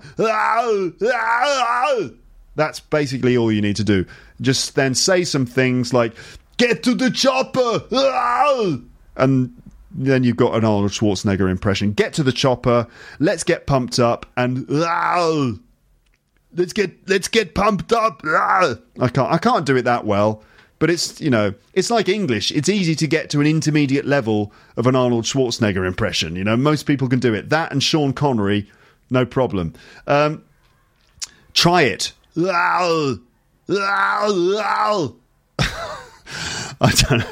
That's basically all you need to do. Just then say some things like, get to the chopper! And then you've got an Arnold Schwarzenegger impression. Get to the chopper, let's get pumped up, and let's get let's get pumped up. I can't I can't do it that well. But it's you know it's like English. It's easy to get to an intermediate level of an Arnold Schwarzenegger impression. You know most people can do it. That and Sean Connery, no problem. Um, try it. <laughs> I don't know.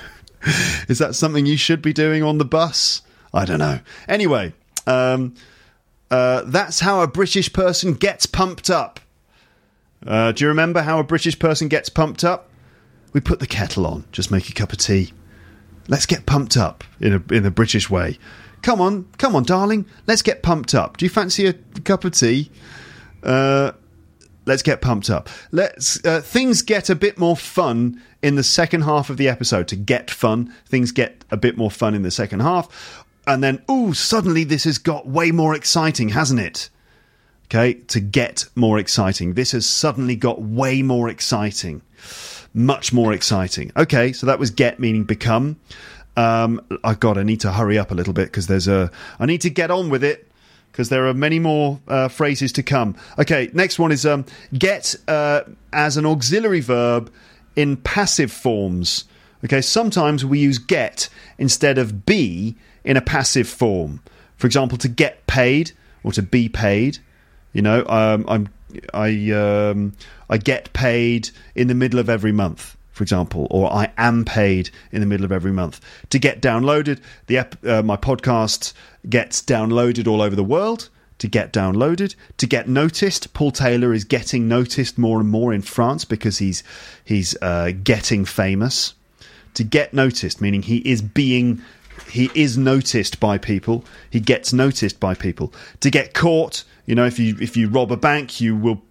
Is that something you should be doing on the bus? I don't know. Anyway, um, uh, that's how a British person gets pumped up. Uh, do you remember how a British person gets pumped up? we put the kettle on, just make a cup of tea. Let's get pumped up in a in a British way. Come on, come on, darling. Let's get pumped up. Do you fancy a cup of tea? Uh, let's get pumped up. Let's uh, things get a bit more fun in the second half of the episode. To get fun, things get a bit more fun in the second half, and then oh, suddenly this has got way more exciting, hasn't it? Okay, to get more exciting. This has suddenly got way more exciting much more exciting. Okay, so that was get meaning become. Um, I God, I need to hurry up a little bit because there's a. I need to get on with it because there are many more uh, phrases to come. Okay, next one is um, get uh, as an auxiliary verb in passive forms. Okay, sometimes we use get instead of be in a passive form. For example, to get paid or to be paid. You know, um, I'm I um, I get paid in the middle of every month, for example, or I am paid in the middle of every month. To get downloaded, the uh, my podcast gets downloaded all over the world. To get downloaded, to get noticed, Paul Taylor is getting noticed more and more in France because he's he's uh, getting famous. To get noticed, meaning he is being he is noticed by people. He gets noticed by people. To get caught, you know, if you if you rob a bank, you will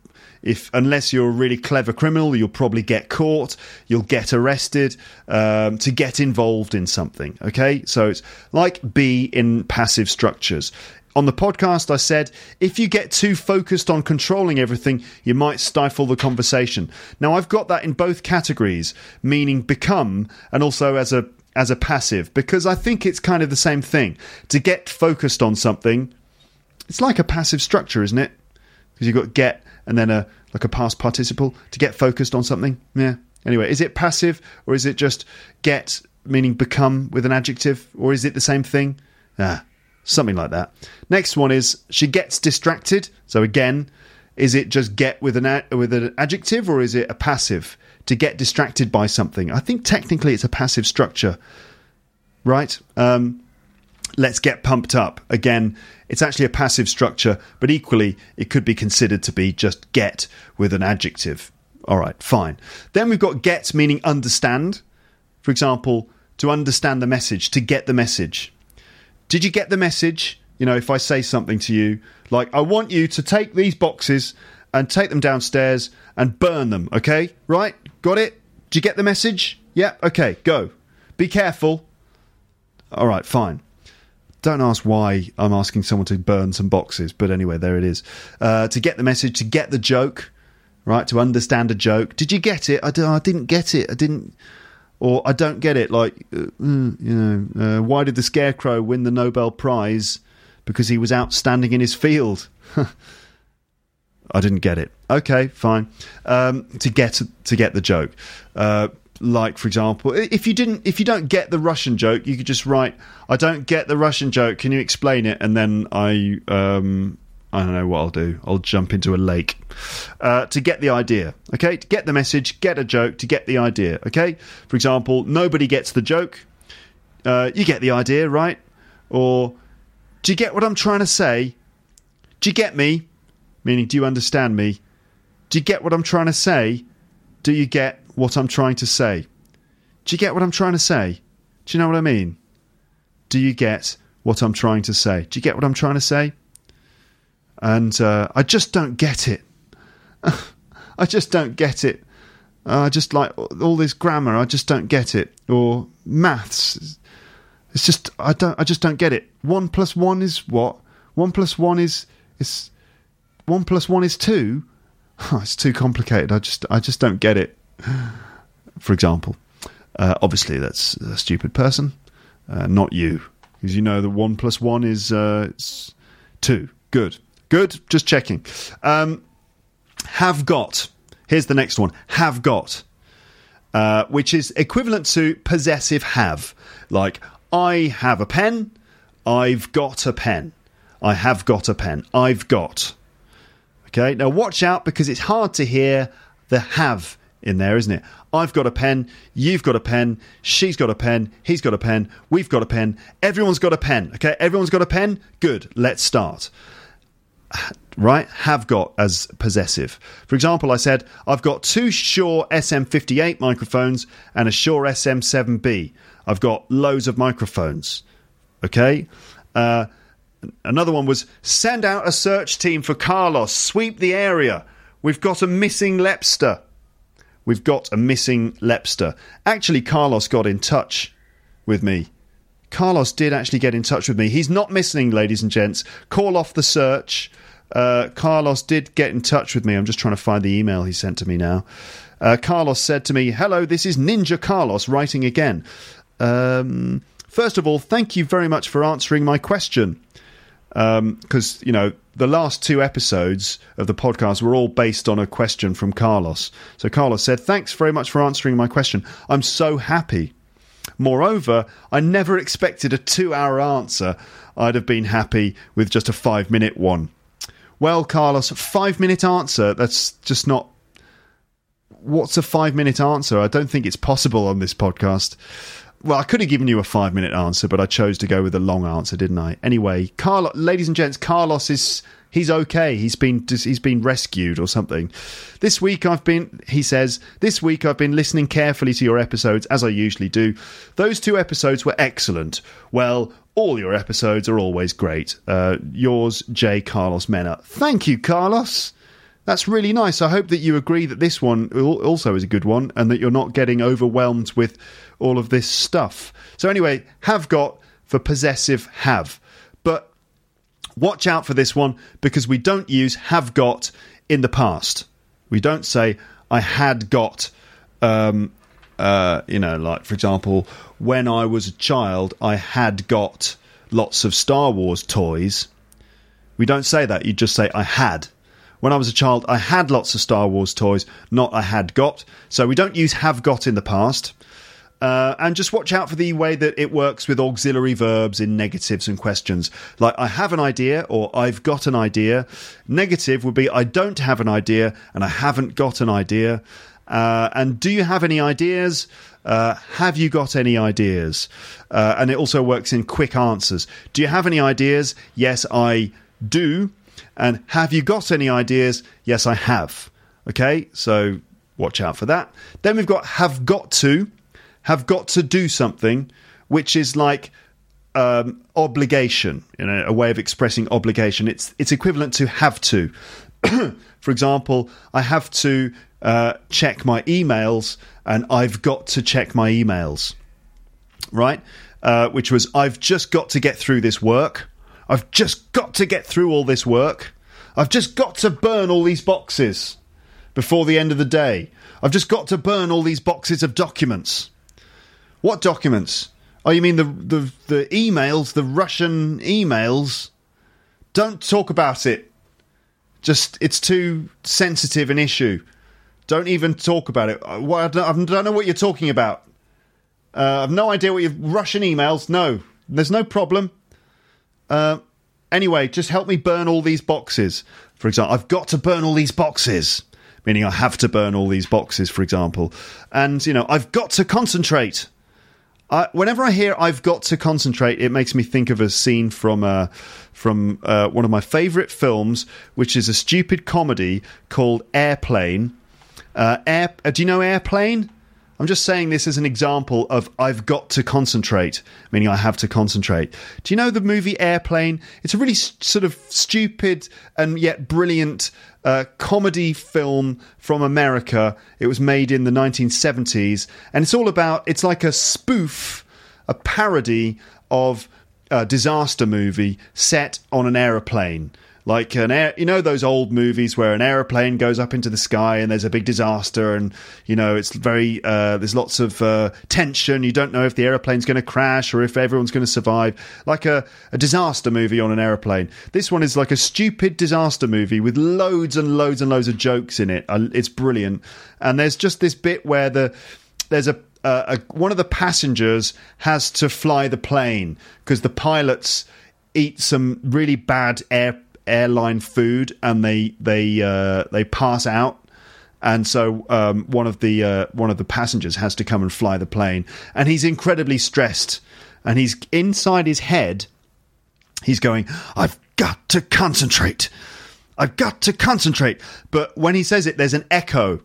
if unless you're a really clever criminal, you'll probably get caught, you'll get arrested um, to get involved in something. Okay, so it's like be in passive structures. On the podcast, I said if you get too focused on controlling everything, you might stifle the conversation. Now, I've got that in both categories, meaning become and also as a as a passive, because I think it's kind of the same thing. To get focused on something, it's like a passive structure, isn't it? Because you've got get and then a like a past participle to get focused on something. Yeah. Anyway, is it passive or is it just get meaning become with an adjective or is it the same thing? Ah, something like that. Next one is she gets distracted. So again, is it just get with an ad- with an adjective or is it a passive to get distracted by something? I think technically it's a passive structure, right? Um, let's get pumped up. Again, it's actually a passive structure, but equally, it could be considered to be just get with an adjective. All right, fine. Then we've got get meaning understand. For example, to understand the message, to get the message. Did you get the message? You know, if I say something to you, like, I want you to take these boxes and take them downstairs and burn them, okay? Right? Got it? Did you get the message? Yeah, okay, go. Be careful. All right, fine. Don't ask why I'm asking someone to burn some boxes, but anyway, there it is. Uh, to get the message, to get the joke, right? To understand a joke. Did you get it? I, d- I didn't get it. I didn't. Or I don't get it. Like, uh, mm, you know, uh, why did the Scarecrow win the Nobel Prize? Because he was outstanding in his field. <laughs> I didn't get it. Okay, fine. Um, to get to get the joke, uh, like for example if you didn't if you don't get the russian joke you could just write i don't get the russian joke. Can you explain it? And then i um i don't know what i'll do. I'll jump into a lake uh, to get the idea okay? To get the message get a joke to get the idea okay? For example nobody gets the joke uh, you get the idea right? Or do you get what i'm trying to say? Do you get me? Meaning do you understand me? Do you get what i'm trying to say? Do you get what I'm trying to say? Do you get what I'm trying to say? Do you know what I mean? Do you get what I'm trying to say? Do you get what I'm trying to say? And uh, I just don't get it. <laughs> I just don't get it. I just like all this grammar. I just don't get it. Or maths. It's just I don't. I just don't get it. One plus one is what? One plus one is is one plus one is two. Oh, <laughs> it's too complicated. I just I just don't get it. For example, uh, obviously that's a stupid person, uh, not you, because you know the one plus one is uh, two. Good, good. Just checking. Um, have got. Here's the next one. Have got. Uh, which is equivalent to possessive have. Like, I have a pen, I've got a pen. I have got a pen. I've got. Okay, now watch out because it's hard to hear the have in there, isn't it? I've got a pen, you've got a pen, she's got a pen, he's got a pen, we've got a pen, everyone's got a pen. Okay, everyone's got a pen? Good, let's start. <sighs> Right, have got as possessive. For example, I said, I've got two Shure SM58 microphones and a Shure SM7B. I've got loads of microphones. Okay? Uh, another one was send out a search team for Carlos, sweep the area. We've got a missing Lepster. We've got a missing Lepster. Actually, Carlos got in touch with me. Carlos did actually get in touch with me. He's not missing, ladies and gents. Call off the search. Uh, Carlos did get in touch with me. I'm just trying to find the email he sent to me now. Uh, Carlos said to me, Hello, this is Ninja Carlos writing again. Um, first of all, thank you very much for answering my question. Because, um, you know, the last two episodes of the podcast were all based on a question from Carlos. So Carlos said, Thanks very much for answering my question. I'm so happy. Moreover, I never expected a two hour answer. I'd have been happy with just a five minute one. Well, Carlos, five minute answer, that's just not. What's a five minute answer? I don't think it's possible on this podcast. Well, I could have given you a five minute answer, but I chose to go with a long answer, didn't I? Anyway, Carlos, ladies and gents, Carlos is he's okay. He's been he's been rescued or something. This week I've been he says, this week I've been listening carefully to your episodes as I usually do. Those two episodes were excellent. Well, all your episodes are always great. Uh, yours, J. Carlos Mena. Thank you, Carlos. That's really nice. I hope that you agree that this one also is a good one and that you're not getting overwhelmed with all of this stuff. So, anyway, have got for possessive have. But watch out for this one because we don't use have got in the past. We don't say, I had got, um, uh, you know, like, for example, when I was a child, I had got lots of Star Wars toys. We don't say that. You just say, I had when I was a child, I had lots of Star Wars toys, not I had got. So we don't use have got in the past. Uh, and just watch out for the way that it works with auxiliary verbs in negatives and questions. Like, I have an idea or I've got an idea. Negative would be I don't have an idea and I haven't got an idea. Uh, and do you have any ideas? Uh, have you got any ideas? Uh, and it also works in quick answers. Do you have any ideas? Yes, I do. And have you got any ideas? Yes, I have. Okay, so watch out for that. Then we've got have got to, have got to do something, which is like um, obligation, you know, a way of expressing obligation. It's it's equivalent to have to. <clears throat> for example, I have to uh, check my emails, and I've got to check my emails, right? Uh, which was I've just got to get through this work. I've just got to get through all this work. I've just got to burn all these boxes before the end of the day. I've just got to burn all these boxes of documents. What documents? Oh, you mean the, the, the emails, the Russian emails? Don't talk about it. Just, it's too sensitive an issue. Don't even talk about it. Uh, I don't know what you're talking about. Uh, I've no idea what you Russian emails. No, there's no problem. Uh, anyway, just help me burn all these boxes. For example, I've got to burn all these boxes, meaning I have to burn all these boxes, for example. And, you know, I've got to concentrate. Whenever I hear "I've got to concentrate," it makes me think of a scene from uh, from uh, one of my favourite films, which is a stupid comedy called Airplane. Uh, Air, uh, do you know Airplane? I'm just saying this as an example of I've got to concentrate, meaning I have to concentrate. Do you know the movie Airplane? It's a really s- sort of stupid and yet brilliant uh, comedy film from America. It was made in the 1970s, and it's all about, it's like a spoof, a parody of a disaster movie set on an aeroplane like an air you know those old movies where an aeroplane goes up into the sky and there's a big disaster and you know it's very uh, there's lots of uh, tension. You don't know if the aeroplane's going to crash or if everyone's going to survive. Like a, a disaster movie on an aeroplane. This one is like a stupid disaster movie with loads and loads and loads of jokes in it. Uh, it's brilliant. And there's just this bit where the there's a uh, a, one of the passengers has to fly the plane because the pilots eat some really bad air airline food and they they uh, they pass out. And so um, one of the uh, one of the passengers has to come and fly the plane. And he's incredibly stressed. And he's inside his head he's going i've got to concentrate. I've got to concentrate. But when he says it there's an echo.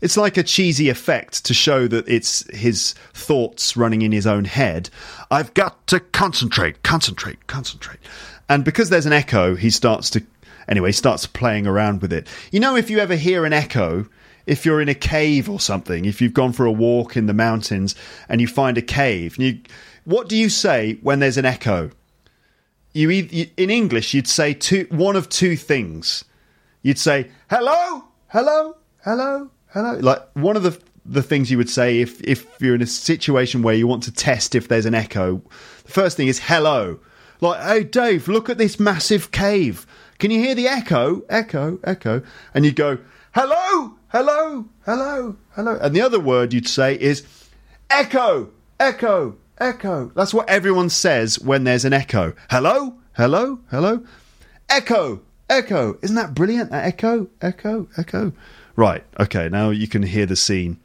It's like a cheesy effect to show that it's his thoughts running in his own head. I've got to concentrate, concentrate, concentrate. And because there's an echo, he starts to, anyway, starts playing around with it. You know, if you ever hear an echo, if you're in a cave or something, if you've gone for a walk in the mountains and you find a cave, you, what do you say when there's an echo? You in English, you'd say two, one of two things. You'd say, hello, hello, hello, hello. Like one of the the things you would say if if you're in a situation where you want to test if there's an echo. The first thing is hello. Like, hey Dave, look at this massive cave. Can you hear the echo? Echo, echo. And you go, hello, hello, hello, hello. And the other word you'd say is echo, echo, echo. That's what everyone says when there's an echo. Hello, hello, hello. Echo, echo. Isn't that brilliant? That echo, echo, echo. Right, okay, now you can hear the scene.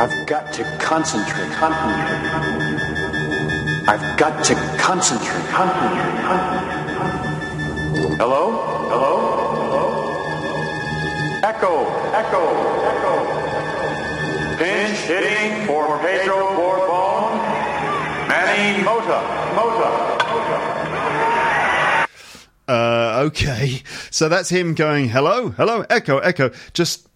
I've got to concentrate. Concentrate. I've got to concentrate. Concentrate. Hello? Hello? Hello? Echo. Echo. Echo. Pinch hitting for Pedro Borbon. Manny Mota. Mota. Uh, okay, so that's him going, hello, hello, echo, echo, just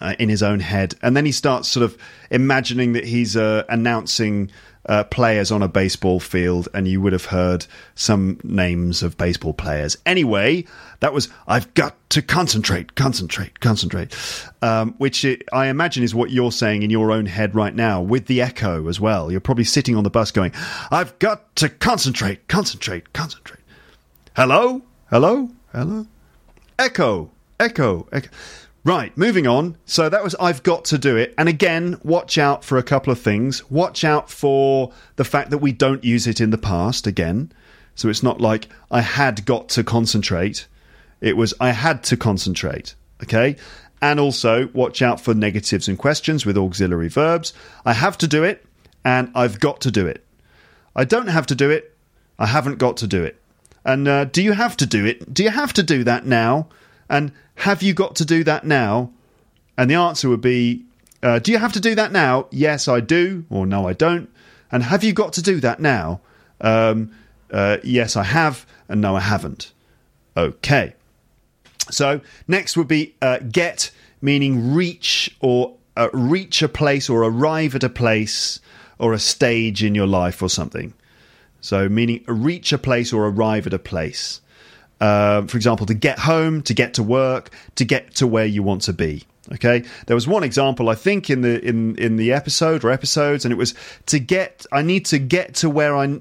uh, in his own head. And then he starts sort of imagining that he's uh, announcing uh, players on a baseball field, and you would have heard some names of baseball players. Anyway, that was I've got to concentrate, concentrate, concentrate, um, which it, I imagine is what you're saying in your own head right now with the echo as well. You're probably sitting on the bus going, I've got to concentrate, concentrate, concentrate. Hello, hello, hello. Echo, echo, echo. Right, moving on. So that was I've got to do it. And again, watch out for a couple of things. Watch out for the fact that we don't use it in the past again. So it's not like I had got to concentrate. It was I had to concentrate. Okay? And also watch out for negatives and questions with auxiliary verbs. I have to do it and I've got to do it. I don't have to do it. I haven't got to do it. And uh, do you have to do it? Do you have to do that now? And have you got to do that now? And the answer would be uh, Do you have to do that now? Yes, I do. Or no, I don't. And have you got to do that now? Um, uh, yes, I have. And no, I haven't. Okay. So next would be uh, get, meaning reach or uh, reach a place or arrive at a place or a stage in your life or something. So meaning reach a place or arrive at a place. Uh, for example, to get home, to get to work, to get to where you want to be. Okay, there was one example I think in the in in the episode or episodes, and it was to get. I need to get to where I.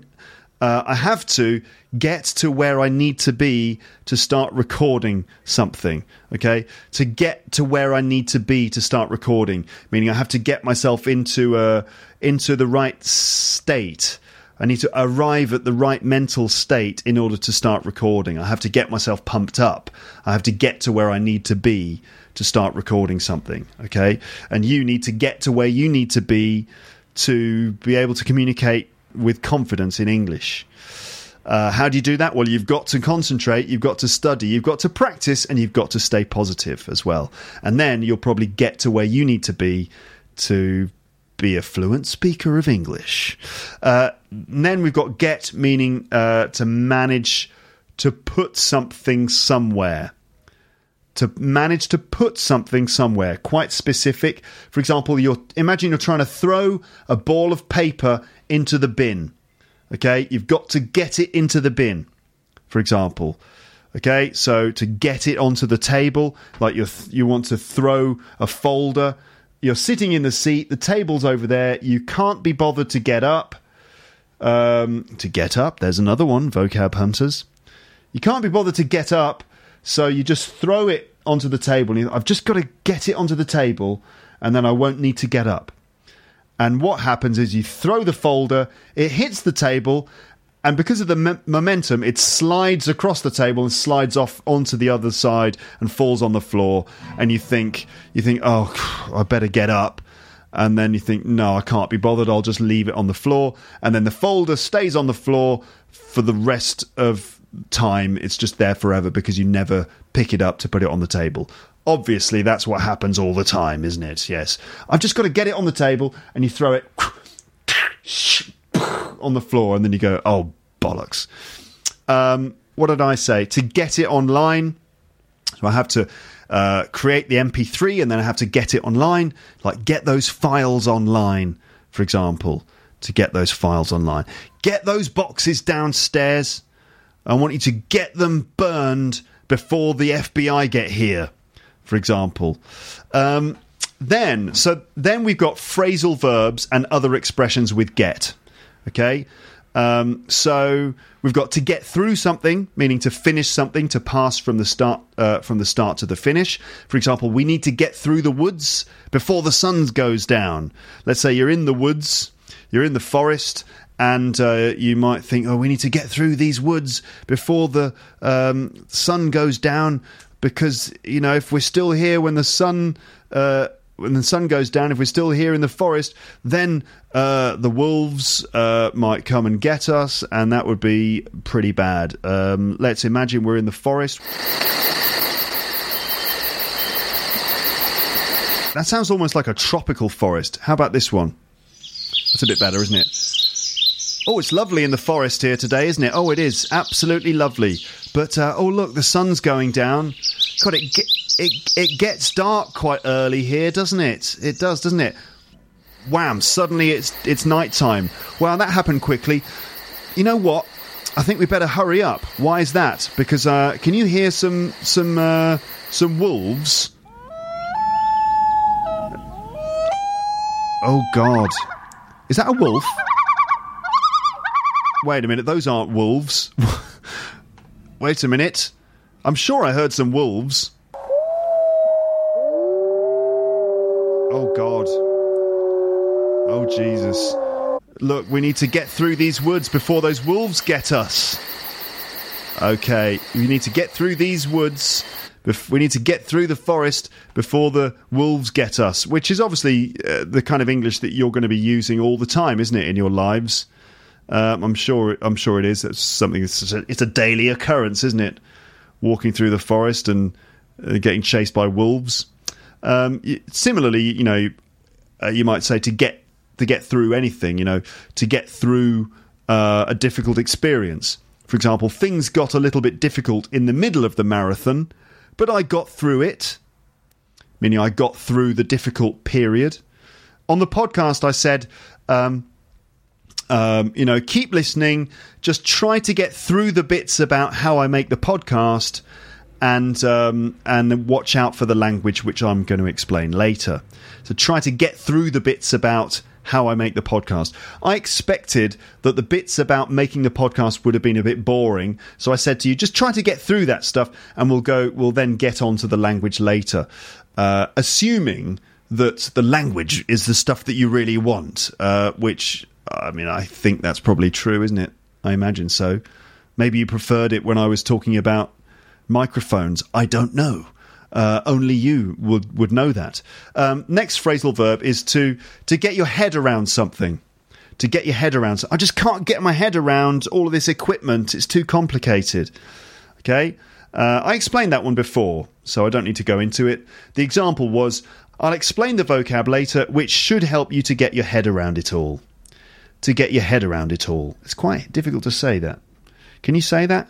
Uh, I have to get to where I need to be to start recording something. Okay, to get to where I need to be to start recording, meaning I have to get myself into uh, into the right state. I need to arrive at the right mental state in order to start recording. I have to get myself pumped up. I have to get to where I need to be to start recording something. Okay. And you need to get to where you need to be to be able to communicate with confidence in English. Uh, how do you do that? Well, you've got to concentrate, you've got to study, you've got to practice, and you've got to stay positive as well. And then you'll probably get to where you need to be to be a fluent speaker of English. Uh, then we've got get, meaning uh, to manage to put something somewhere. To manage to put something somewhere, quite specific. For example, you're imagine you're trying to throw a ball of paper into the bin. Okay, you've got to get it into the bin. For example, okay, so to get it onto the table, like you you want to throw a folder you're sitting in the seat, the table's over there, you can't be bothered to get up. Um, to get up, there's another one, vocab hunters. You can't be bothered to get up, so you just throw it onto the table. I've just got to get it onto the table, and then I won't need to get up. And what happens is you throw the folder, it hits the table, and because of the momentum, it slides across the table and slides off onto the other side and falls on the floor. And you think, you think, oh, <sighs> I better get up. And then you think, no, I can't be bothered. I'll just leave it on the floor. And then the folder stays on the floor for the rest of time. It's just there forever because you never pick it up to put it on the table. Obviously, that's what happens all the time, isn't it? Yes. I've just got to get it on the table and you throw it <sniffs> <sighs> on the floor, and then you go, oh, bollocks. Um, what did I say? To get it online, so I have to uh, create the MP3 and then I have to get it online, like get those files online, for example, to get those files online. Get those boxes downstairs. I want you to get them burned before the FBI get here, for example. Um, then, so then we've got phrasal verbs and other expressions with get. Okay. Um, so we've got to get through something, meaning to finish something, to pass from the start uh, from the start to the finish. For example, we need to get through the woods before the sun goes down. Let's say you're in the woods, you're in the forest, and uh, you might think, "Oh, we need to get through these woods before the um, sun goes down." Because you know, if we're still here when the sun uh, when the sun goes down, if we're still here in the forest, then uh, the wolves uh, might come and get us, and that would be pretty bad. Um, let's imagine we're in the forest. That sounds almost like a tropical forest. How about this one? That's a bit better, isn't it? Oh, it's lovely in the forest here today, isn't it? Oh, it is absolutely lovely. But uh, oh, look, the sun's going down. God, it it it gets dark quite early here, doesn't it? It does, doesn't it? Wham! Suddenly it's it's night time. Well, that happened quickly. You know what? I think we better hurry up. Why is that? Because uh, can you hear some some uh, some wolves? Oh God! Is that a wolf? Wait a minute, those aren't wolves. <laughs> Wait a minute. I'm sure I heard some wolves. Oh, God. Oh, Jesus. Look, we need to get through these woods before those wolves get us. Okay, we need to get through these woods. We need to get through the forest before the wolves get us, which is obviously uh, the kind of English that you're going to be using all the time, isn't it, in your lives? Um, I'm sure. I'm sure it is. It's something. It's a, it's a daily occurrence, isn't it? Walking through the forest and uh, getting chased by wolves. Um, similarly, you know, uh, you might say to get to get through anything, you know, to get through uh, a difficult experience. For example, things got a little bit difficult in the middle of the marathon, but I got through it. Meaning, I got through the difficult period. On the podcast, I said, um, um, you know, keep listening. Just try to get through the bits about how I make the podcast and um, and watch out for the language which I'm going to explain later. So try to get through the bits about how I make the podcast. I expected that the bits about making the podcast would have been a bit boring, so I said to you, just try to get through that stuff, and we'll go. We'll then get onto the language later, uh, assuming that the language is the stuff that you really want. Uh, which I mean, I think that's probably true, isn't it? I imagine so. Maybe you preferred it when I was talking about microphones. I don't know. Uh, only you would would know that. Um, next phrasal verb is to to get your head around something. To get your head around. I just can't get my head around all of this equipment. It's too complicated. Okay. Uh, I explained that one before, so I don't need to go into it. The example was I'll explain the vocab later, which should help you to get your head around it all. To get your head around it all. It's quite difficult to say that. Can you say that?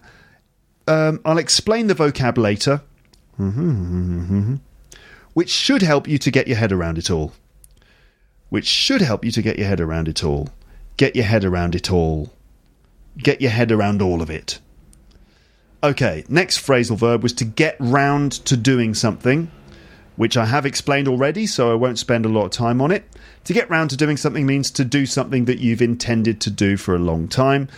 Um, I'll explain the vocab later, which should help you to get your head around it all. Which should help you to get your head around it all. Get your head around it all. Get your head around all of it. Okay, next phrasal verb was to get round to doing something, which I have explained already, so I won't spend a lot of time on it. To get round to doing something means to do something that you've intended to do for a long time.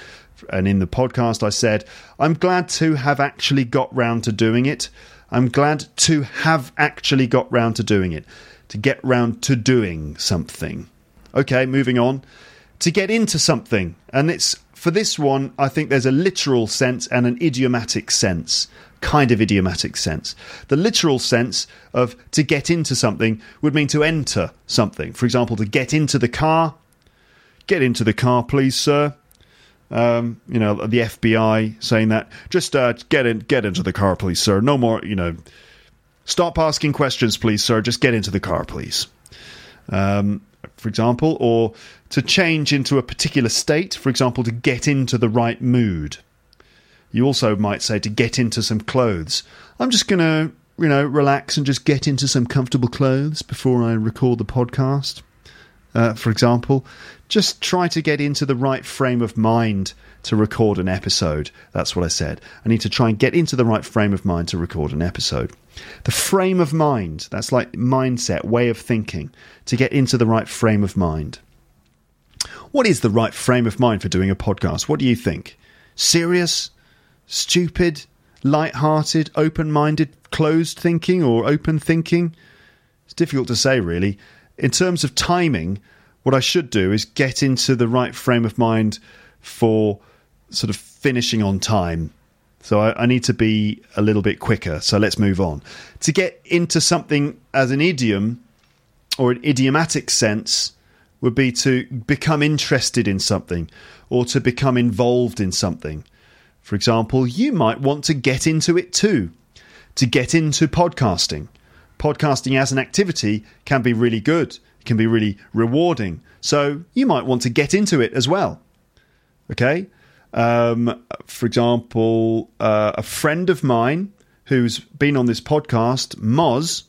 And in the podcast, I said, I'm glad to have actually got round to doing it. I'm glad to have actually got round to doing it. To get round to doing something. Okay, moving on. To get into something. And it's for this one, I think there's a literal sense and an idiomatic sense. Kind of idiomatic sense. The literal sense of to get into something would mean to enter something. For example, to get into the car. Get into the car, please, sir. Um, you know, the FBI saying that. Just uh, get in, get into the car, please, sir. No more, you know. Stop asking questions, please, sir. Just get into the car, please. Um, for example, or to change into a particular state, for example, to get into the right mood. You also might say to get into some clothes. I'm just going to, you know, relax and just get into some comfortable clothes before I record the podcast. Uh, for example, just try to get into the right frame of mind to record an episode. That's what I said. I need to try and get into the right frame of mind to record an episode. The frame of mind, that's like mindset, way of thinking, to get into the right frame of mind. What is the right frame of mind for doing a podcast? What do you think? Serious? Stupid? Light-hearted? Open-minded? Closed thinking or open thinking? It's difficult to say, really. In terms of timing, what I should do is get into the right frame of mind for sort of finishing on time. So I, I, need to be a little bit quicker. So let's move on. To get into something as an idiom or an idiomatic sense would be to become interested in something or to become involved in something. For example, you might want to get into it too, to get into podcasting. Podcasting as an activity can be really good, it can be really rewarding. So you might want to get into it as well. Okay? Um, for example, uh, a friend of mine who's been on this podcast, Moz.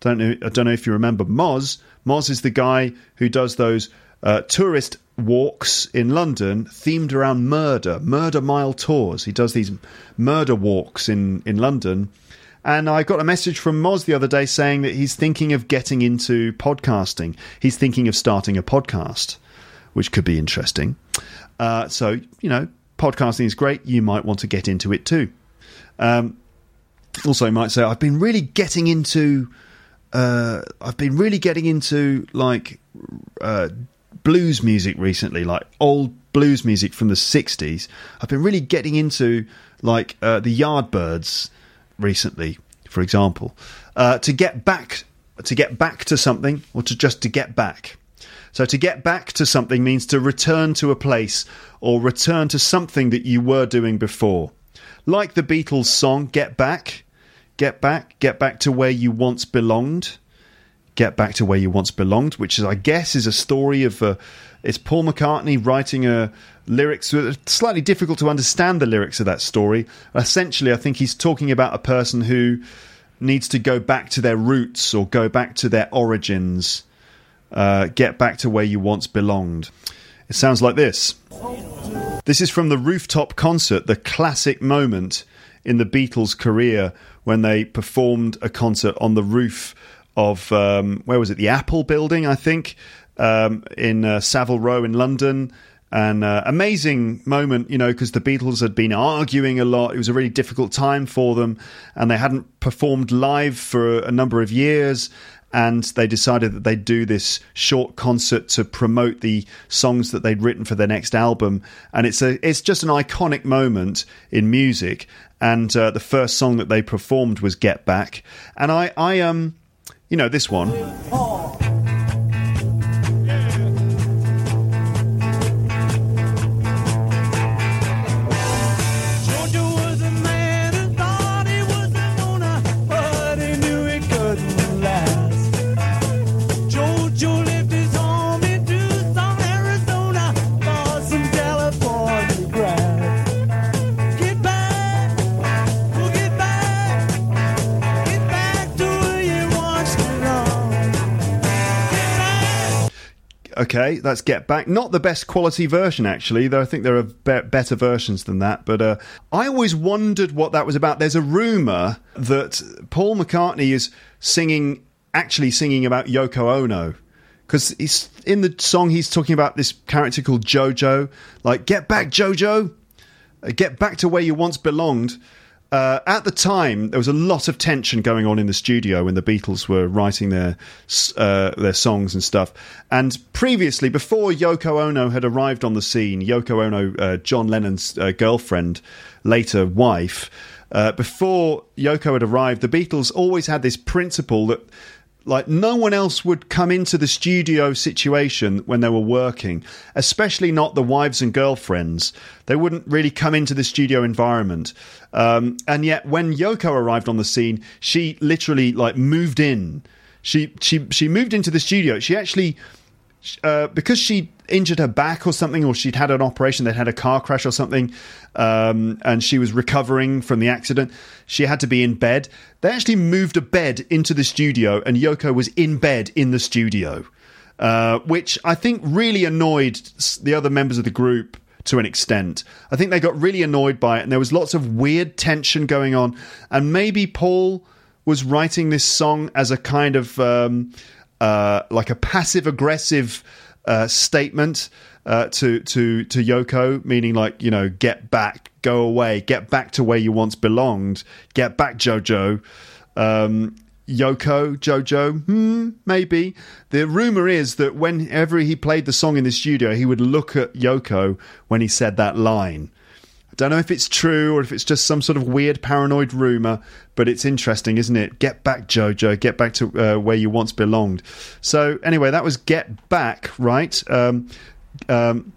Don't know. I don't know if you remember Moz. Moz is the guy who does those uh, tourist walks in London themed around murder, murder mile tours. He does these murder walks in in London. And I got a message from Moz the other day saying that he's thinking of getting into podcasting. He's thinking of starting a podcast, which could be interesting. Uh, so, you know, podcasting is great. You might want to get into it too. Um, also, might say, I've been really getting into. Uh, I've been really getting into like uh, blues music recently, like old blues music from the '60s. I've been really getting into like uh, the Yardbirds recently, for example. Uh, to get back, to get back to something, or to just to get back. So to get back to something means to return to a place or return to something that you were doing before. Like the Beatles song Get Back, Get Back, Get Back to Where You Once Belonged. Get Back to Where You Once Belonged, which is, I guess, is a story of. Uh, it's Paul McCartney writing a lyrics. Slightly difficult to understand the lyrics of that story. Essentially, I think he's talking about a person who needs to go back to their roots or go back to their origins uh, get back to where you once belonged. It sounds like this. This is from the rooftop concert, the classic moment in the Beatles' career when they performed a concert on the roof of um, where was it? The Apple Building, I think, um, in uh, Savile Row in London. An uh, amazing moment, you know, because the Beatles had been arguing a lot. It was a really difficult time for them, and they hadn't performed live for a number of years and they decided that they'd do this short concert to promote the songs that they'd written for their next album. And it's a it's just an iconic moment in music. And uh, the first song that they performed was "Get Back," and I I um you know this one. Okay, that's Get Back. Not the best quality version, actually, though I think there are be- better versions than that. But uh, I always wondered what that was about. There's a rumour that Paul McCartney is singing, actually singing about Yoko Ono. Because he's in the song, he's talking about this character called Jojo. Like, get back, Jojo! Get back to where you once belonged. Uh, at the time, there was a lot of tension going on in the studio when the Beatles were writing their uh, their songs and stuff. And previously, before Yoko Ono had arrived on the scene, Yoko Ono, uh, John Lennon's uh, girlfriend, later wife, uh, before Yoko had arrived, the Beatles always had this principle that like no one else would come into the studio situation when they were working, especially not the wives and girlfriends. They wouldn't really come into the studio environment. Um, and yet, when Yoko arrived on the scene, she literally like moved in. She she she moved into the studio. She actually uh, because she injured her back or something, or she'd had an operation, they'd had a car crash or something, um, and she was recovering from the accident. She had to be in bed. They actually moved a bed into the studio, and Yoko was in bed in the studio, uh, which I think really annoyed the other members of the group to an extent. I think they got really annoyed by it, and there was lots of weird tension going on. And maybe Paul was writing this song as a kind of. Um, uh, like a passive aggressive uh, statement uh, to to to Yoko, meaning like you know, get back, go away, get back to where you once belonged, get back, Jojo. Um, Yoko, Jojo, hmm, maybe. The rumor is that whenever he played the song in the studio, he would look at Yoko when he said that line. Don't know if it's true or if it's just some sort of weird paranoid rumor, but it's interesting, isn't it? Get back, Jojo. Get back to uh, where you once belonged. So, anyway, that was Get Back, right? Um, um,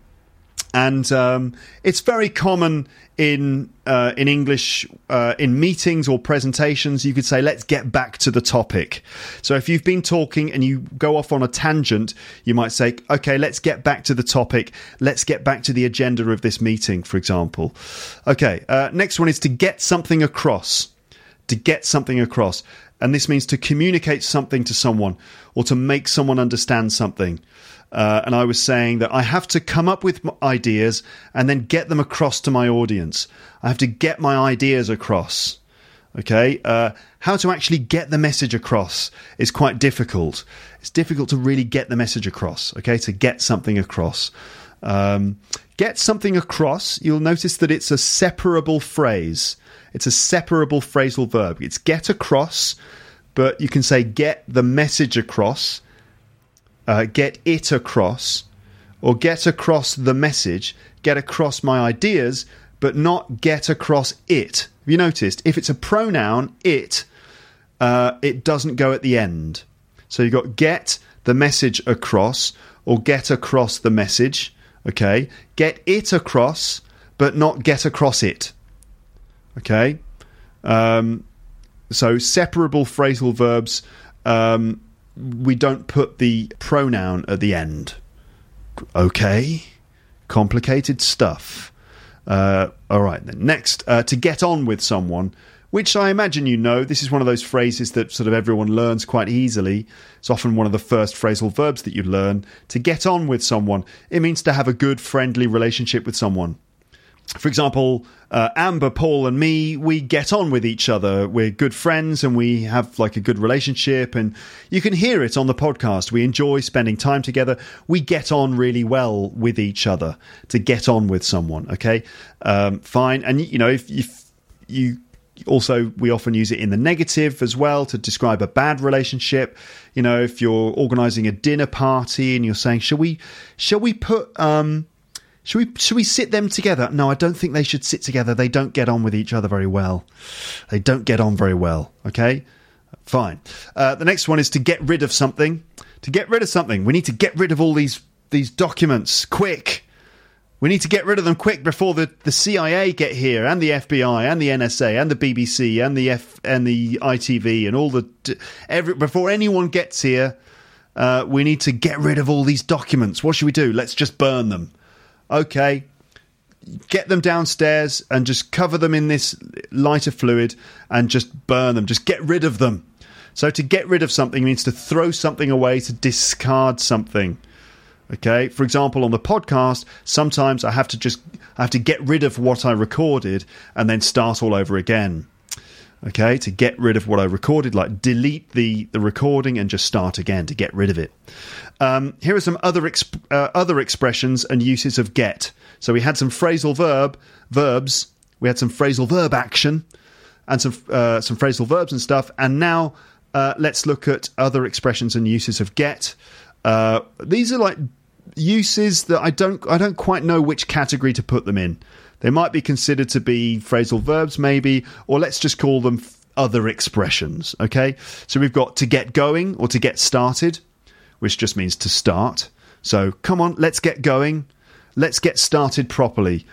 and um, it's very common in uh, in English uh, in meetings or presentations. You could say, "Let's get back to the topic." So if you've been talking and you go off on a tangent, you might say, "Okay, let's get back to the topic. Let's get back to the agenda of this meeting." For example, okay. Uh, next one is to get something across. To get something across, and this means to communicate something to someone or to make someone understand something. Uh, and I was saying that I have to come up with ideas and then get them across to my audience. I have to get my ideas across. Okay, uh, how to actually get the message across is quite difficult. It's difficult to really get the message across. Okay, to get something across. Um, get something across. You'll notice that it's a separable phrase. It's a separable phrasal verb. It's get across, but you can say get the message across uh, get it across or get across the message, get across my ideas, but not get across it. Have you noticed? If it's a pronoun, it, uh, it doesn't go at the end. So you've got get the message across or get across the message. Okay. Get it across, but not get across it. Okay. Um, so separable phrasal verbs. Um, we don't put the pronoun at the end. Okay, complicated stuff. Uh, all right, then. Next, uh, to get on with someone, which I imagine you know. This is one of those phrases that sort of everyone learns quite easily. It's often one of the first phrasal verbs that you learn. To get on with someone, it means to have a good, friendly relationship with someone for example, uh, Amber, Paul, and me, we get on with each other. We're good friends and we have like a good relationship. And you can hear it on the podcast. We enjoy spending time together. We get on really well with each other to get on with someone. Okay. Um, fine. And, you know, if, if you also we often use it in the negative as well to describe a bad relationship you know if you're organizing a dinner party and you're saying shall we shall we put um should we should we sit them together? No, I don't think they should sit together. They don't get on with each other very well. They don't get on very well. Okay, fine. Uh, the next one is to get rid of something. To get rid of something, we need to get rid of all these these documents quick. We need to get rid of them quick before the, the CIA get here, and the FBI, and the NSA, and the BBC, and the F and the ITV, and all the every before anyone gets here. Uh, we need to get rid of all these documents. What should we do? Let's just burn them okay, get them downstairs and just cover them in this lighter fluid and just burn them, just get rid of them. So to get rid of something means to throw something away, to discard something. Okay. For example, on the podcast, sometimes I have to just I have to get rid of what I recorded and then start all over again. Okay, to get rid of what I recorded, like delete the the recording and just start again to get rid of it. Um, here are some other exp- uh, other expressions and uses of get. So we had some phrasal verb verbs, we had some phrasal verb action, and some uh, some phrasal verbs and stuff. And now uh, let's look at other expressions and uses of get. Uh, these are like uses that I don't I don't quite know which category to put them in. They might be considered to be phrasal verbs, maybe, or let's just call them other expressions. Okay, so we've got to get going or to get started, which just means to start. So come on, let's get going. Let's get started properly.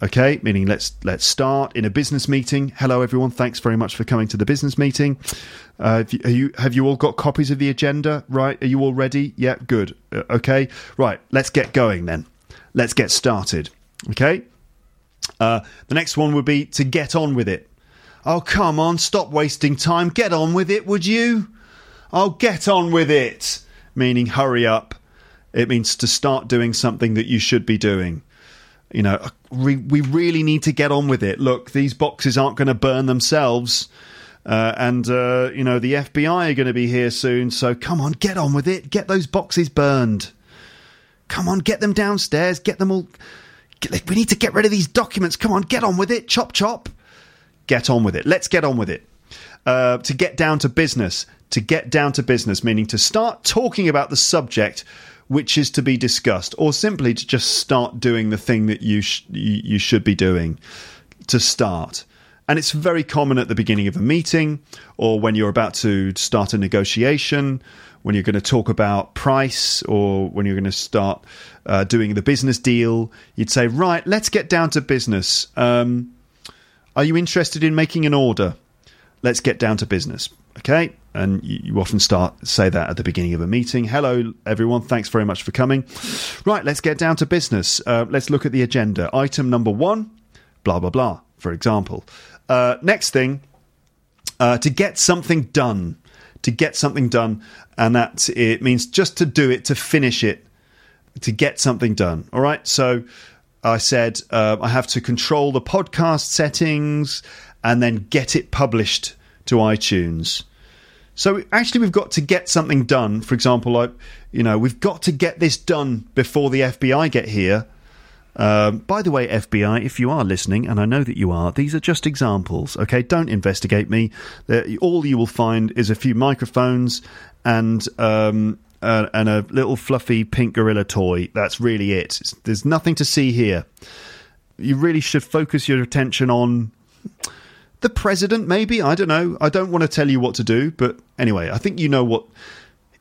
Okay, meaning let's let's start in a business meeting. Hello, everyone. Thanks very much for coming to the business meeting. Uh, have, you, you have you all got copies of the agenda? Right? Are you all ready? Yeah, good. Uh, okay, right. Let's get going then. Let's get started. Okay. Uh, the next one would be to get on with it. Oh, come on, stop wasting time. Get on with it, would you? Oh, get on with it. Meaning, hurry up. It means to start doing something that you should be doing. You know, we, we really need to get on with it. Look, these boxes aren't going to burn themselves. Uh, and, uh, you know, the FBI are going to be here soon. So come on, get on with it. Get those boxes burned. Come on, get them downstairs. Get them all. We need to get rid of these documents. Come on, get on with it. Chop, chop. Get on with it. Let's get on with it. Uh, to get down to business. To get down to business, meaning to start talking about the subject which is to be discussed, or simply to just start doing the thing that you sh- you should be doing to start. And it's very common at the beginning of a meeting, or when you're about to start a negotiation, when you're going to talk about price, or when you're going to start uh, doing the business deal. You'd say, "Right, let's get down to business. Um, are you interested in making an order? Let's get down to business." Okay, and you, you, often start say that at the beginning of a meeting. Hello, everyone. Thanks very much for coming. Right, let's get down to business. Uh, let's look at the agenda. Item number one, blah blah blah. For example, uh, next thing, uh, to get something done. To get something done, and that it means just to do it, to finish it, to get something done. All right. So I said uh, I have to control the podcast settings and then get it published to iTunes. So actually, we've got to get something done. For example, like you know, we've got to get this done before the FBI get here. Um, by the way, FBI, if you are listening, and I know that you are, these are just examples. Okay, don't investigate me. All you will find is a few microphones and um, uh, and a little fluffy pink gorilla toy. That's really it. There's nothing to see here. You really should focus your attention on the president, maybe. I don't know. I don't want to tell you what to do, but anyway, I think you know what.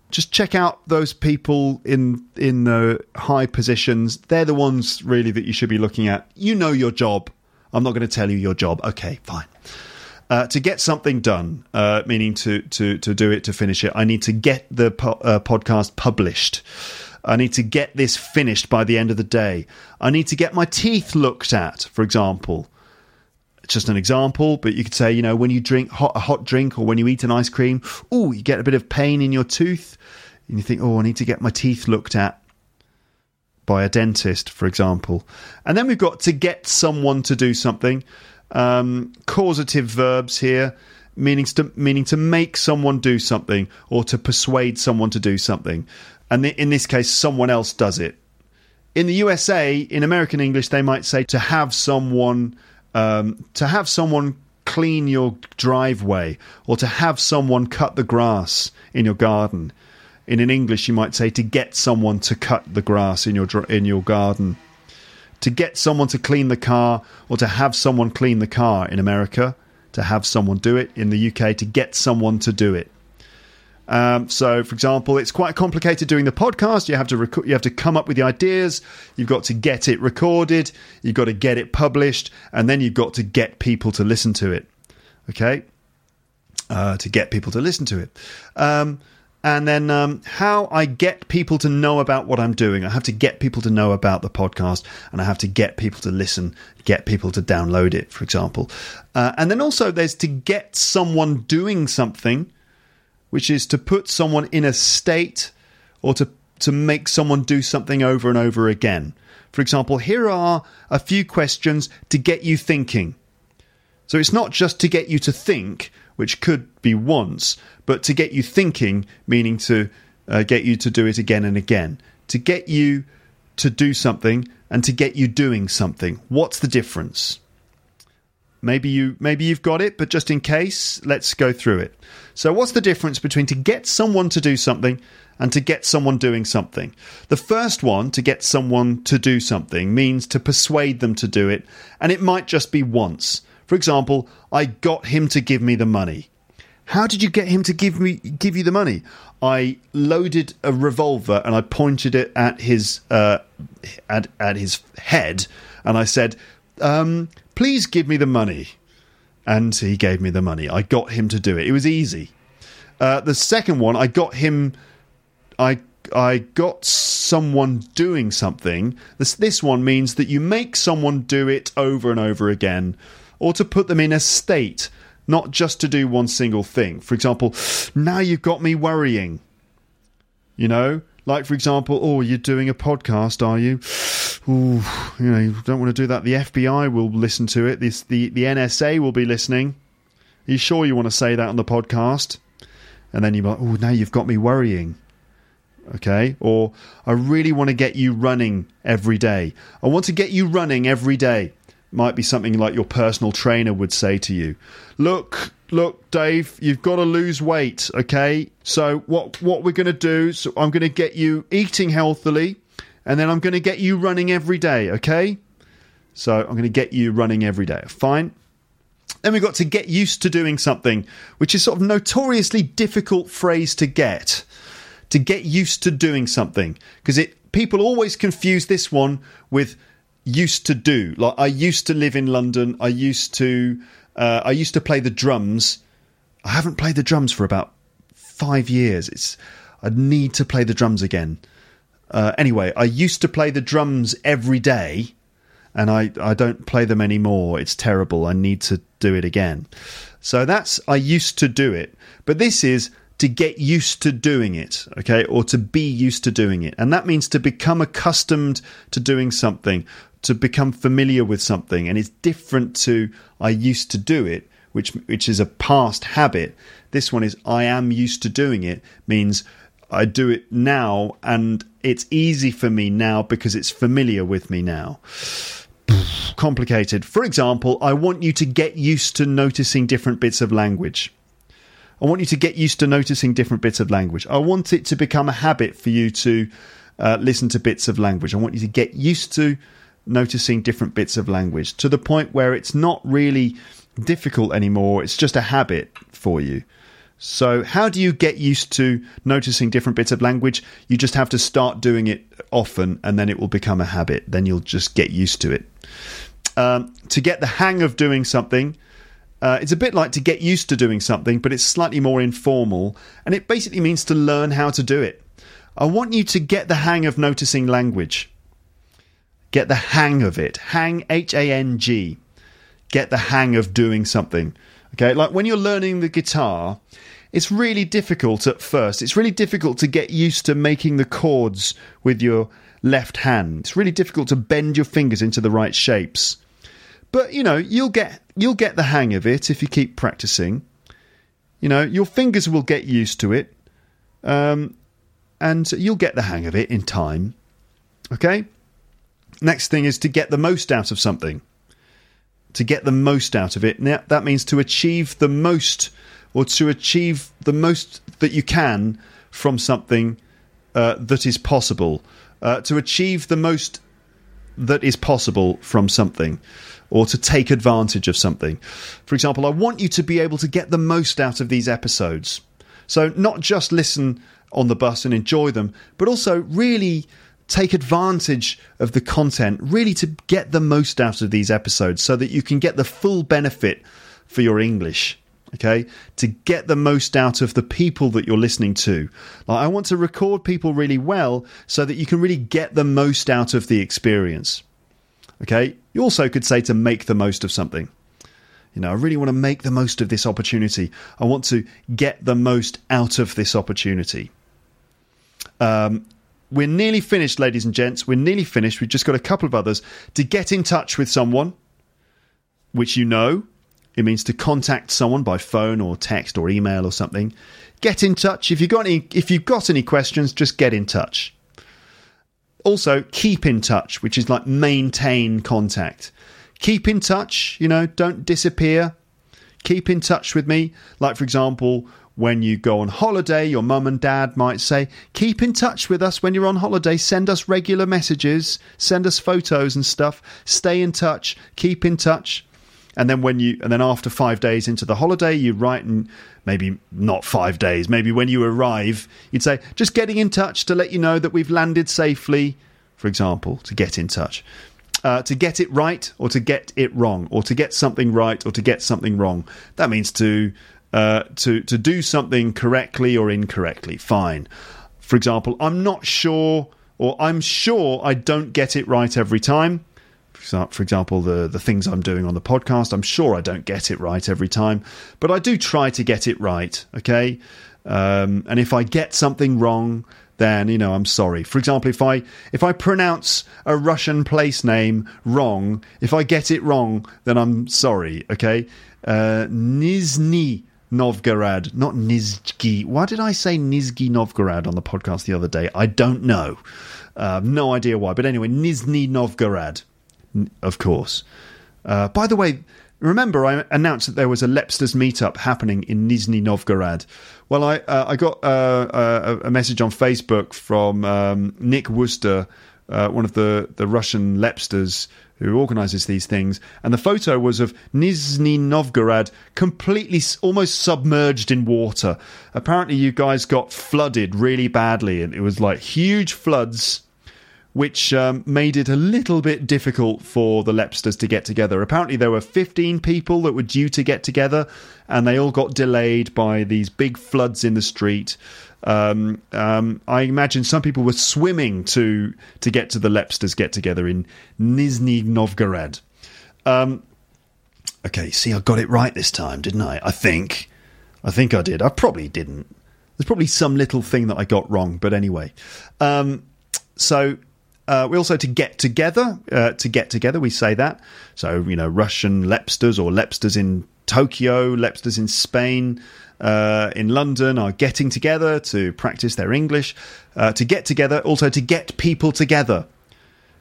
Just check out those people in in the high positions. They're the ones really that you should be looking at. You know your job. I'm not going to tell you your job. Okay, fine. Uh, to get something done, uh, meaning to to to do it to finish it, I need to get the po- uh, podcast published. I need to get this finished by the end of the day. I need to get my teeth looked at, for example just an example, but you could say, you know, when you drink hot, a hot drink or when you eat an ice cream, oh, you get a bit of pain in your tooth, and you think, oh, I need to get my teeth looked at by a dentist, for example. And then we've got to get someone to do something. Um, causative verbs here, meaning to meaning to make someone do something or to persuade someone to do something. And in this case, someone else does it. In the USA, in American English, they might say to have someone um, to have someone clean your driveway or to have someone cut the grass in your garden. In an English, you might say to get someone to cut the grass in your in your garden. To get someone to clean the car or to have someone clean the car in America. To have someone do it in the UK. To get someone to do it. Um, so, for example, it's quite complicated doing the podcast. You have to rec- you have to come up with the ideas. You've got to get it recorded. You've got to get it published, and then you've got to get people to listen to it. Okay, uh, to get people to listen to it. Um, and then um, how I get people to know about what I'm doing. I have to get people to know about the podcast, and I have to get people to listen, get people to download it, for example. Uh, and then also there's to get someone doing something which is to put someone in a state or to to make someone do something over and over again. For example, here are a few questions to get you thinking. So it's not just to get you to think, which could be once, but to get you thinking, meaning to uh, get you to do it again and again. To get you to do something and to get you doing something. What's the difference? Maybe you maybe you've got it, but just in case, let's go through it. So what's the difference between to get someone to do something and to get someone doing something? The first one, to get someone to do something, means to persuade them to do it, and it might just be once. For example, I got him to give me the money. How did you get him to give me give you the money? I loaded a revolver and I pointed it at his uh, at at his head, and I said, um, please give me the money. And he gave me the money. I got him to do it. It was easy. Uh, the second one, I got him. I I got someone doing something. This this one means that you make someone do it over and over again, or to put them in a state, not just to do one single thing. For example, now you've got me worrying. You know, like, for example, oh, you're doing a podcast, are you? Ooh, you know, you don't want to do that. The FBI will listen to it. This, the, the NSA will be listening. Are you sure you want to say that on the podcast? And then you're like, oh, now you've got me worrying. Okay? Or, I really want to get you running every day. I want to get you running every day. Might be something like your personal trainer would say to you. Look, look, Dave, you've got to lose weight, okay? So what what we're going to do? So I'm going to get you eating healthily, and then I'm going to get you running every day, okay? So I'm going to get you running every day. Fine. Then we've got to get used to doing something, which is sort of notoriously difficult phrase to get. To get used to doing something, because it people always confuse this one with used to do. Like I used to live in London. I used to uh, I used to play the drums. I haven't played the drums for about five years. It's I need to play the drums again. Uh, anyway, I used to play the drums every day, and I I don't play them anymore. It's terrible. I need to do it again. So that's I used to do it, but this is to get used to doing it, okay, or to be used to doing it. And that means to become accustomed to doing something, to become familiar with something. And it's different to I used to do it, which which is a past habit. This one is I am used to doing it means I do it now and it's easy for me now because it's familiar with me now. <sighs> Complicated. For example, I want you to get used to noticing different bits of language. I want you to get used to noticing different bits of language. I want it to become a habit for you to uh, listen to bits of language. I want you to get used to noticing different bits of language to the point where it's not really difficult anymore. It's just a habit for you. So, how do you get used to noticing different bits of language? You just have to start doing it often, and then it will become a habit. Then you'll just get used to it. Um, to get the hang of doing something, uh, it's a bit like to get used to doing something, but it's slightly more informal, and it basically means to learn how to do it. I want you to get the hang of noticing language. Get the hang of it. Hang, H A N G. Get the hang of doing something. Okay, like when you're learning the guitar, it's really difficult at first. It's really difficult to get used to making the chords with your left hand. It's really difficult to bend your fingers into the right shapes. But you know, you'll get you'll get the hang of it if you keep practicing. You know, your fingers will get used to it, um, and you'll get the hang of it in time. Okay. Next thing is to get the most out of something. To get the most out of it. Now, that means to achieve the most or to achieve the most that you can from something uh, that is possible. Uh, to achieve the most that is possible from something or to take advantage of something. For example, I want you to be able to get the most out of these episodes. So, not just listen on the bus and enjoy them, but also really take advantage of the content, really to get the most out of these episodes so that you can get the full benefit for your English. Okay, to get the most out of the people that you're listening to. Like, I want to record people really well so that you can really get the most out of the experience. Okay, you also could say to make the most of something. You know, I really want to make the most of this opportunity. I want to get the most out of this opportunity. Um, we're nearly finished, ladies and gents. We're nearly finished. We've just got a couple of others to get in touch with someone, which you know. It means to contact someone by phone or text or email or something. Get in touch. If you've got any if you've got any questions, just get in touch. Also, keep in touch, which is like maintain contact. Keep in touch, you know, don't disappear. Keep in touch with me. Like for example, when you go on holiday, your mum and dad might say, Keep in touch with us when you're on holiday. Send us regular messages, send us photos and stuff. Stay in touch, keep in touch. And then when you and then after five days into the holiday you write and maybe not five days maybe when you arrive you'd say just getting in touch to let you know that we've landed safely for example to get in touch. Uh, to get it right or to get it wrong or to get something right or to get something wrong. That means to uh, to to do something correctly or incorrectly fine for example i'm not sure or i'm sure i don't get it right every time for example, the, the things I'm doing on the podcast. I'm sure I don't get it right every time, but I do try to get it right. Okay. Um, and if I get something wrong, then you know I'm sorry. For example, if I if I pronounce a Russian place name wrong, if I get it wrong, then I'm sorry. Okay, uh, Nizhny Novgorod, not Nizhny. Why did I say Nizhny Novgorod on the podcast the other day? I don't know. Uh, no idea why. But anyway, Nizhny Novgorod of course. Uh, by the way, remember I announced that there was a Lepsters meetup happening in Nizhny Novgorod. Well, I uh, I got uh, a, a, message on Facebook from um, Nick Worcester, uh, one of the, the Russian Lepsters who organises these things, and the photo was of Nizhny Novgorod completely, almost submerged in water. Apparently, you guys got flooded really badly, and it was like huge floods which um, made it a little bit difficult for the Lepsters to get together. Apparently, there were 15 people that were due to get together, and they all got delayed by these big floods in the street. Um, um, I imagine some people were swimming to to get to the Lepsters get together in Nizhny Novgorod. Um, okay, see, I got it right this time, didn't I? I think. I think I did. I probably didn't. There's probably some little thing that I got wrong, but anyway. Um, so uh, we also to get together. Uh, to get together, we say that. So you know, Russian Lepsters or Lepsters in Tokyo, Lepsters in Spain, uh, in London are getting together to practice their English. Uh, to get together, also to get people together.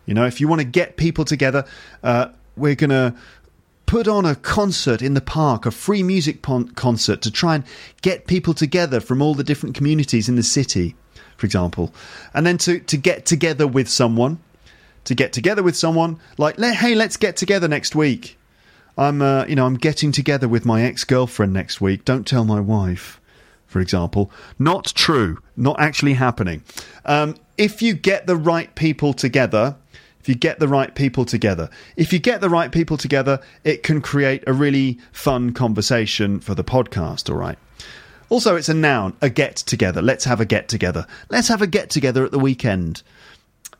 You know, if you want to get people together, uh, we're going to put on a concert in the park, a free music pon- concert to try and get people together from all the different communities in the city for example, and then to to get together with someone, to get together with someone like hey, let's get together next week. I'm uh, you know I'm getting together with my ex girlfriend next week. Don't tell my wife, for example. Not true. Not actually happening. Um, if you get the right people together, if you get the right people together. If you get the right people together, it can create a really fun conversation for the podcast, all right? Also, it's a noun, a get together. Let's have a get together. Let's have a get together at the weekend.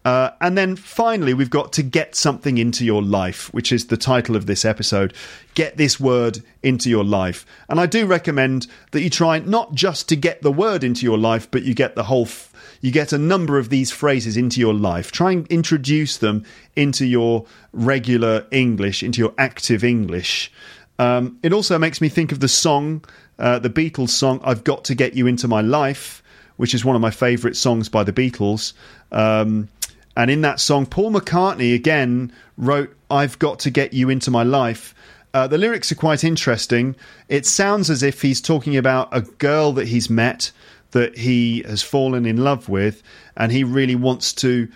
Uh, and then finally, we've got to get something into your life, which is the title of this episode. Get this word into your life. And I do recommend that you try not just to get the word into your life, but you get the whole. F- you get a number of these phrases into your life. Try and introduce them into your regular English, into your active English. Um, it also makes me think of the song uh, the Beatles song "I've Got to Get You Into My Life," which is one of my favourite songs by the Beatles. Um, and in that song, Paul McCartney again wrote "I've Got to Get You Into My Life." Uh, the lyrics are quite interesting. It sounds as if he's talking about a girl that he's met that he has fallen in love with, and he really wants to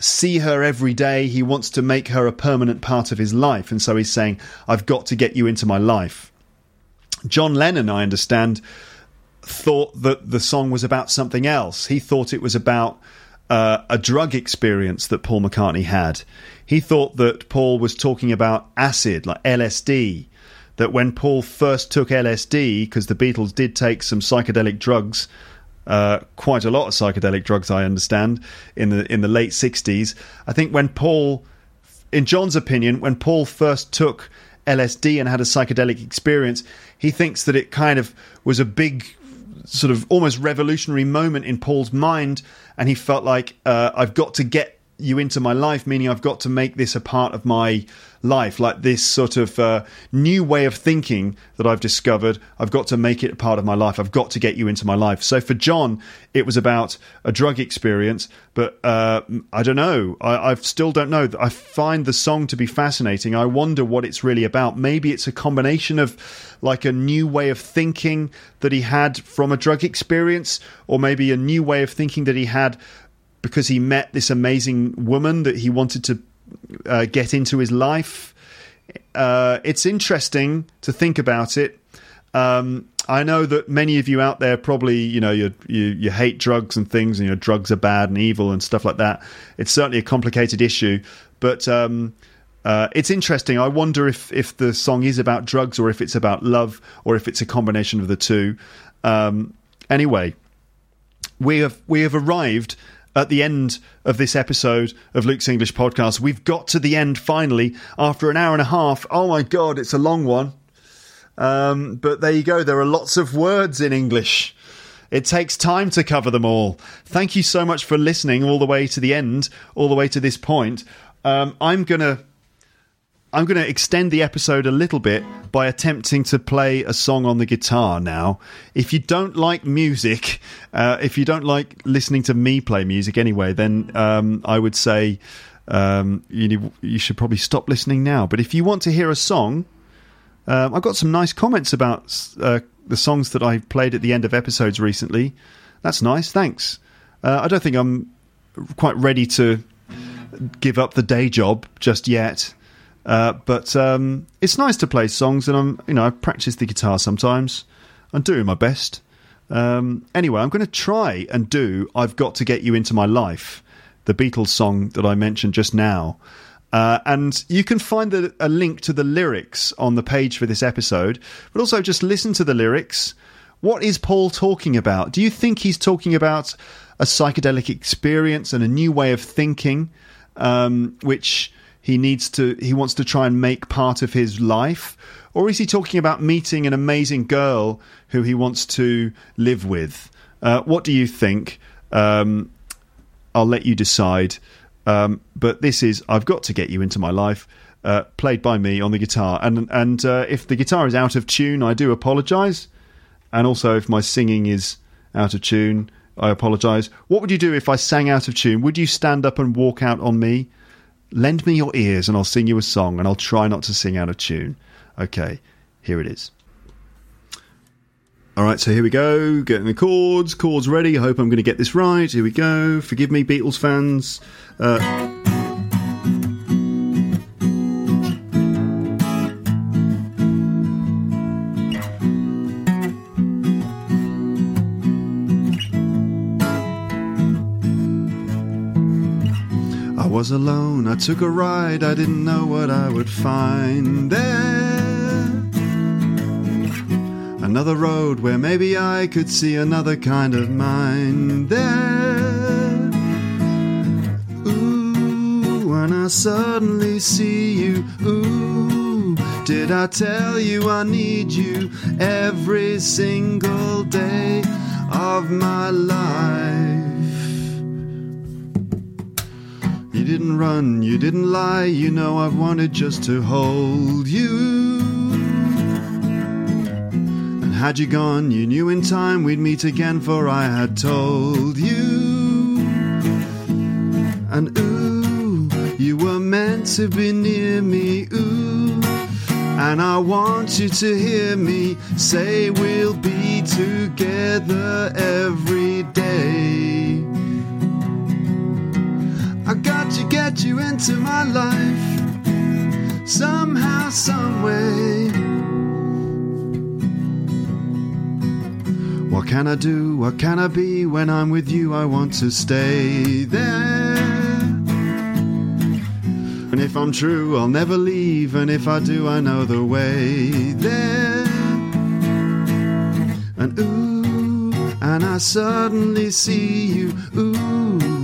see her every day. He wants to make her a permanent part of his life. And so he's saying, I've got to get you into my life. John Lennon, I understand, thought that the song was about something else. He thought it was about uh, a drug experience that Paul McCartney had. He thought that Paul was talking about acid, like LSD. That when Paul first took LSD, because the Beatles did take some psychedelic drugs, uh, quite a lot of psychedelic drugs, I understand, in the in the late '60s. I think when Paul, in John's opinion, when Paul first took LSD and had a psychedelic experience, he thinks that it kind of was a big sort of almost revolutionary moment in Paul's mind, and he felt like uh, I've got to get you into my life, meaning I've got to make this a part of my life, like this sort of uh, new way of thinking that I've discovered. I've got to make it a part of my life. I've got to get you into my life. So for John, it was about a drug experience, but uh, I don't know. I, I still don't know. I find the song to be fascinating. I wonder what it's really about. Maybe it's a combination of like a new way of thinking that he had from a drug experience, or maybe a new way of thinking that he had because he met this amazing woman that he wanted to uh, get into his life. Uh, it's interesting to think about it. Um, I know that many of you out there probably, you know, you, you hate drugs and things, and your drugs are bad and evil and stuff like that. It's certainly a complicated issue, but um, uh, it's interesting. I wonder if if the song is about drugs or if it's about love or if it's a combination of the two. Um, anyway, we have we have arrived at the end of this episode of Luke's English podcast. We've got to the end finally after an hour and a half. Oh my god, it's a long one. Um, but there you go. There are lots of words in English. It takes time to cover them all. Thank you so much for listening all the way to the end, all the way to this point. Um, I'm gonna I'm going to extend the episode a little bit by attempting to play a song on the guitar now. If you don't like music, uh, if you don't like listening to me play music anyway, then um, I would say um, you, you should probably stop listening now. But if you want to hear a song, um, I've got some nice comments about uh, the songs that I've played at the end of episodes recently. That's nice, thanks. Uh, I don't think I'm quite ready to give up the day job just yet. Uh, but um, it's nice to play songs, and I'm you know I practice the guitar sometimes. I'm doing my best. Um, anyway, I'm going to try and do "I've Got to Get You Into My Life," the Beatles song that I mentioned just now. Uh, and you can find the, a link to the lyrics on the page for this episode, but also just listen to the lyrics. What is Paul talking about? Do you think he's talking about a psychedelic experience and a new way of thinking, um, which he needs to he wants to try and make part of his life? Or is he talking about meeting an amazing girl who he wants to live with? Uh, what do you think? Um, i'll let you decide. Um, but this is i've got to get you into my life uh, played by me on the guitar. And and uh, if the guitar is out of tune i do apologize. And also if my singing is out of tune i apologize. What would you do if i sang out of tune? Would you stand up and walk out on me Lend me your ears and I'll sing you a song, and I'll try not to sing out of tune. Okay, here it is. All right, so here we go. Getting the chords. Chords ready. I hope I'm going to get this right. Here we go. Forgive me, Beatles fans. Uh, was alone. I took a ride, I didn't know what I would find there. Another road where maybe I could see another kind of mind there. Ooh, when I suddenly see you, ooh, did I tell you I need you every single day of my life? You didn't run, you didn't lie, you know I've wanted just to hold you. And had you gone, you knew in time we'd meet again, for I had told you. And ooh, you were meant to be near me, ooh. And I want you to hear me say we'll be together every day. To get you into my life somehow, someway. What can I do? What can I be? When I'm with you, I want to stay there. And if I'm true, I'll never leave. And if I do, I know the way there. And ooh, and I suddenly see you. Ooh.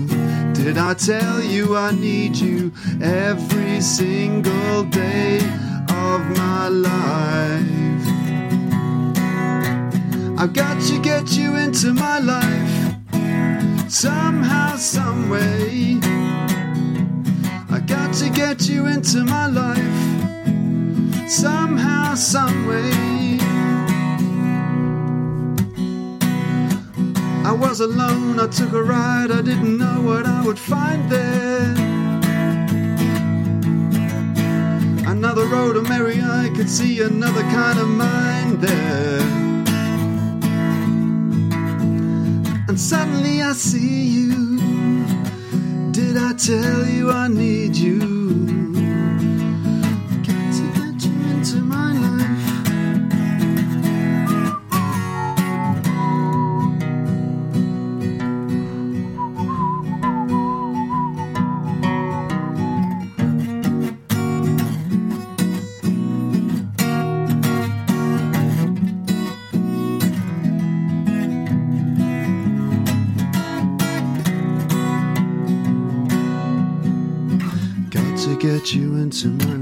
Did I tell you I need you every single day of my life? I've got to get you into my life somehow, someway. I got to get you into my life somehow, someway. Was alone, I took a ride, I didn't know what I would find there. Another road, a merry eye could see another kind of mind there. And suddenly I see you. Did I tell you I need you? Get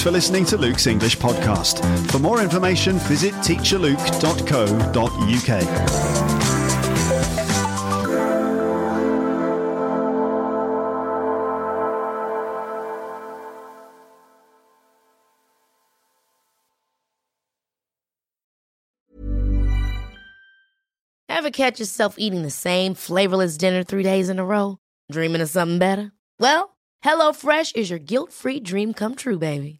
Thanks for listening to Luke's English podcast. For more information, visit teacherluke.co.uk. Ever catch yourself eating the same flavorless dinner three days in a row? Dreaming of something better? Well, HelloFresh is your guilt free dream come true, baby.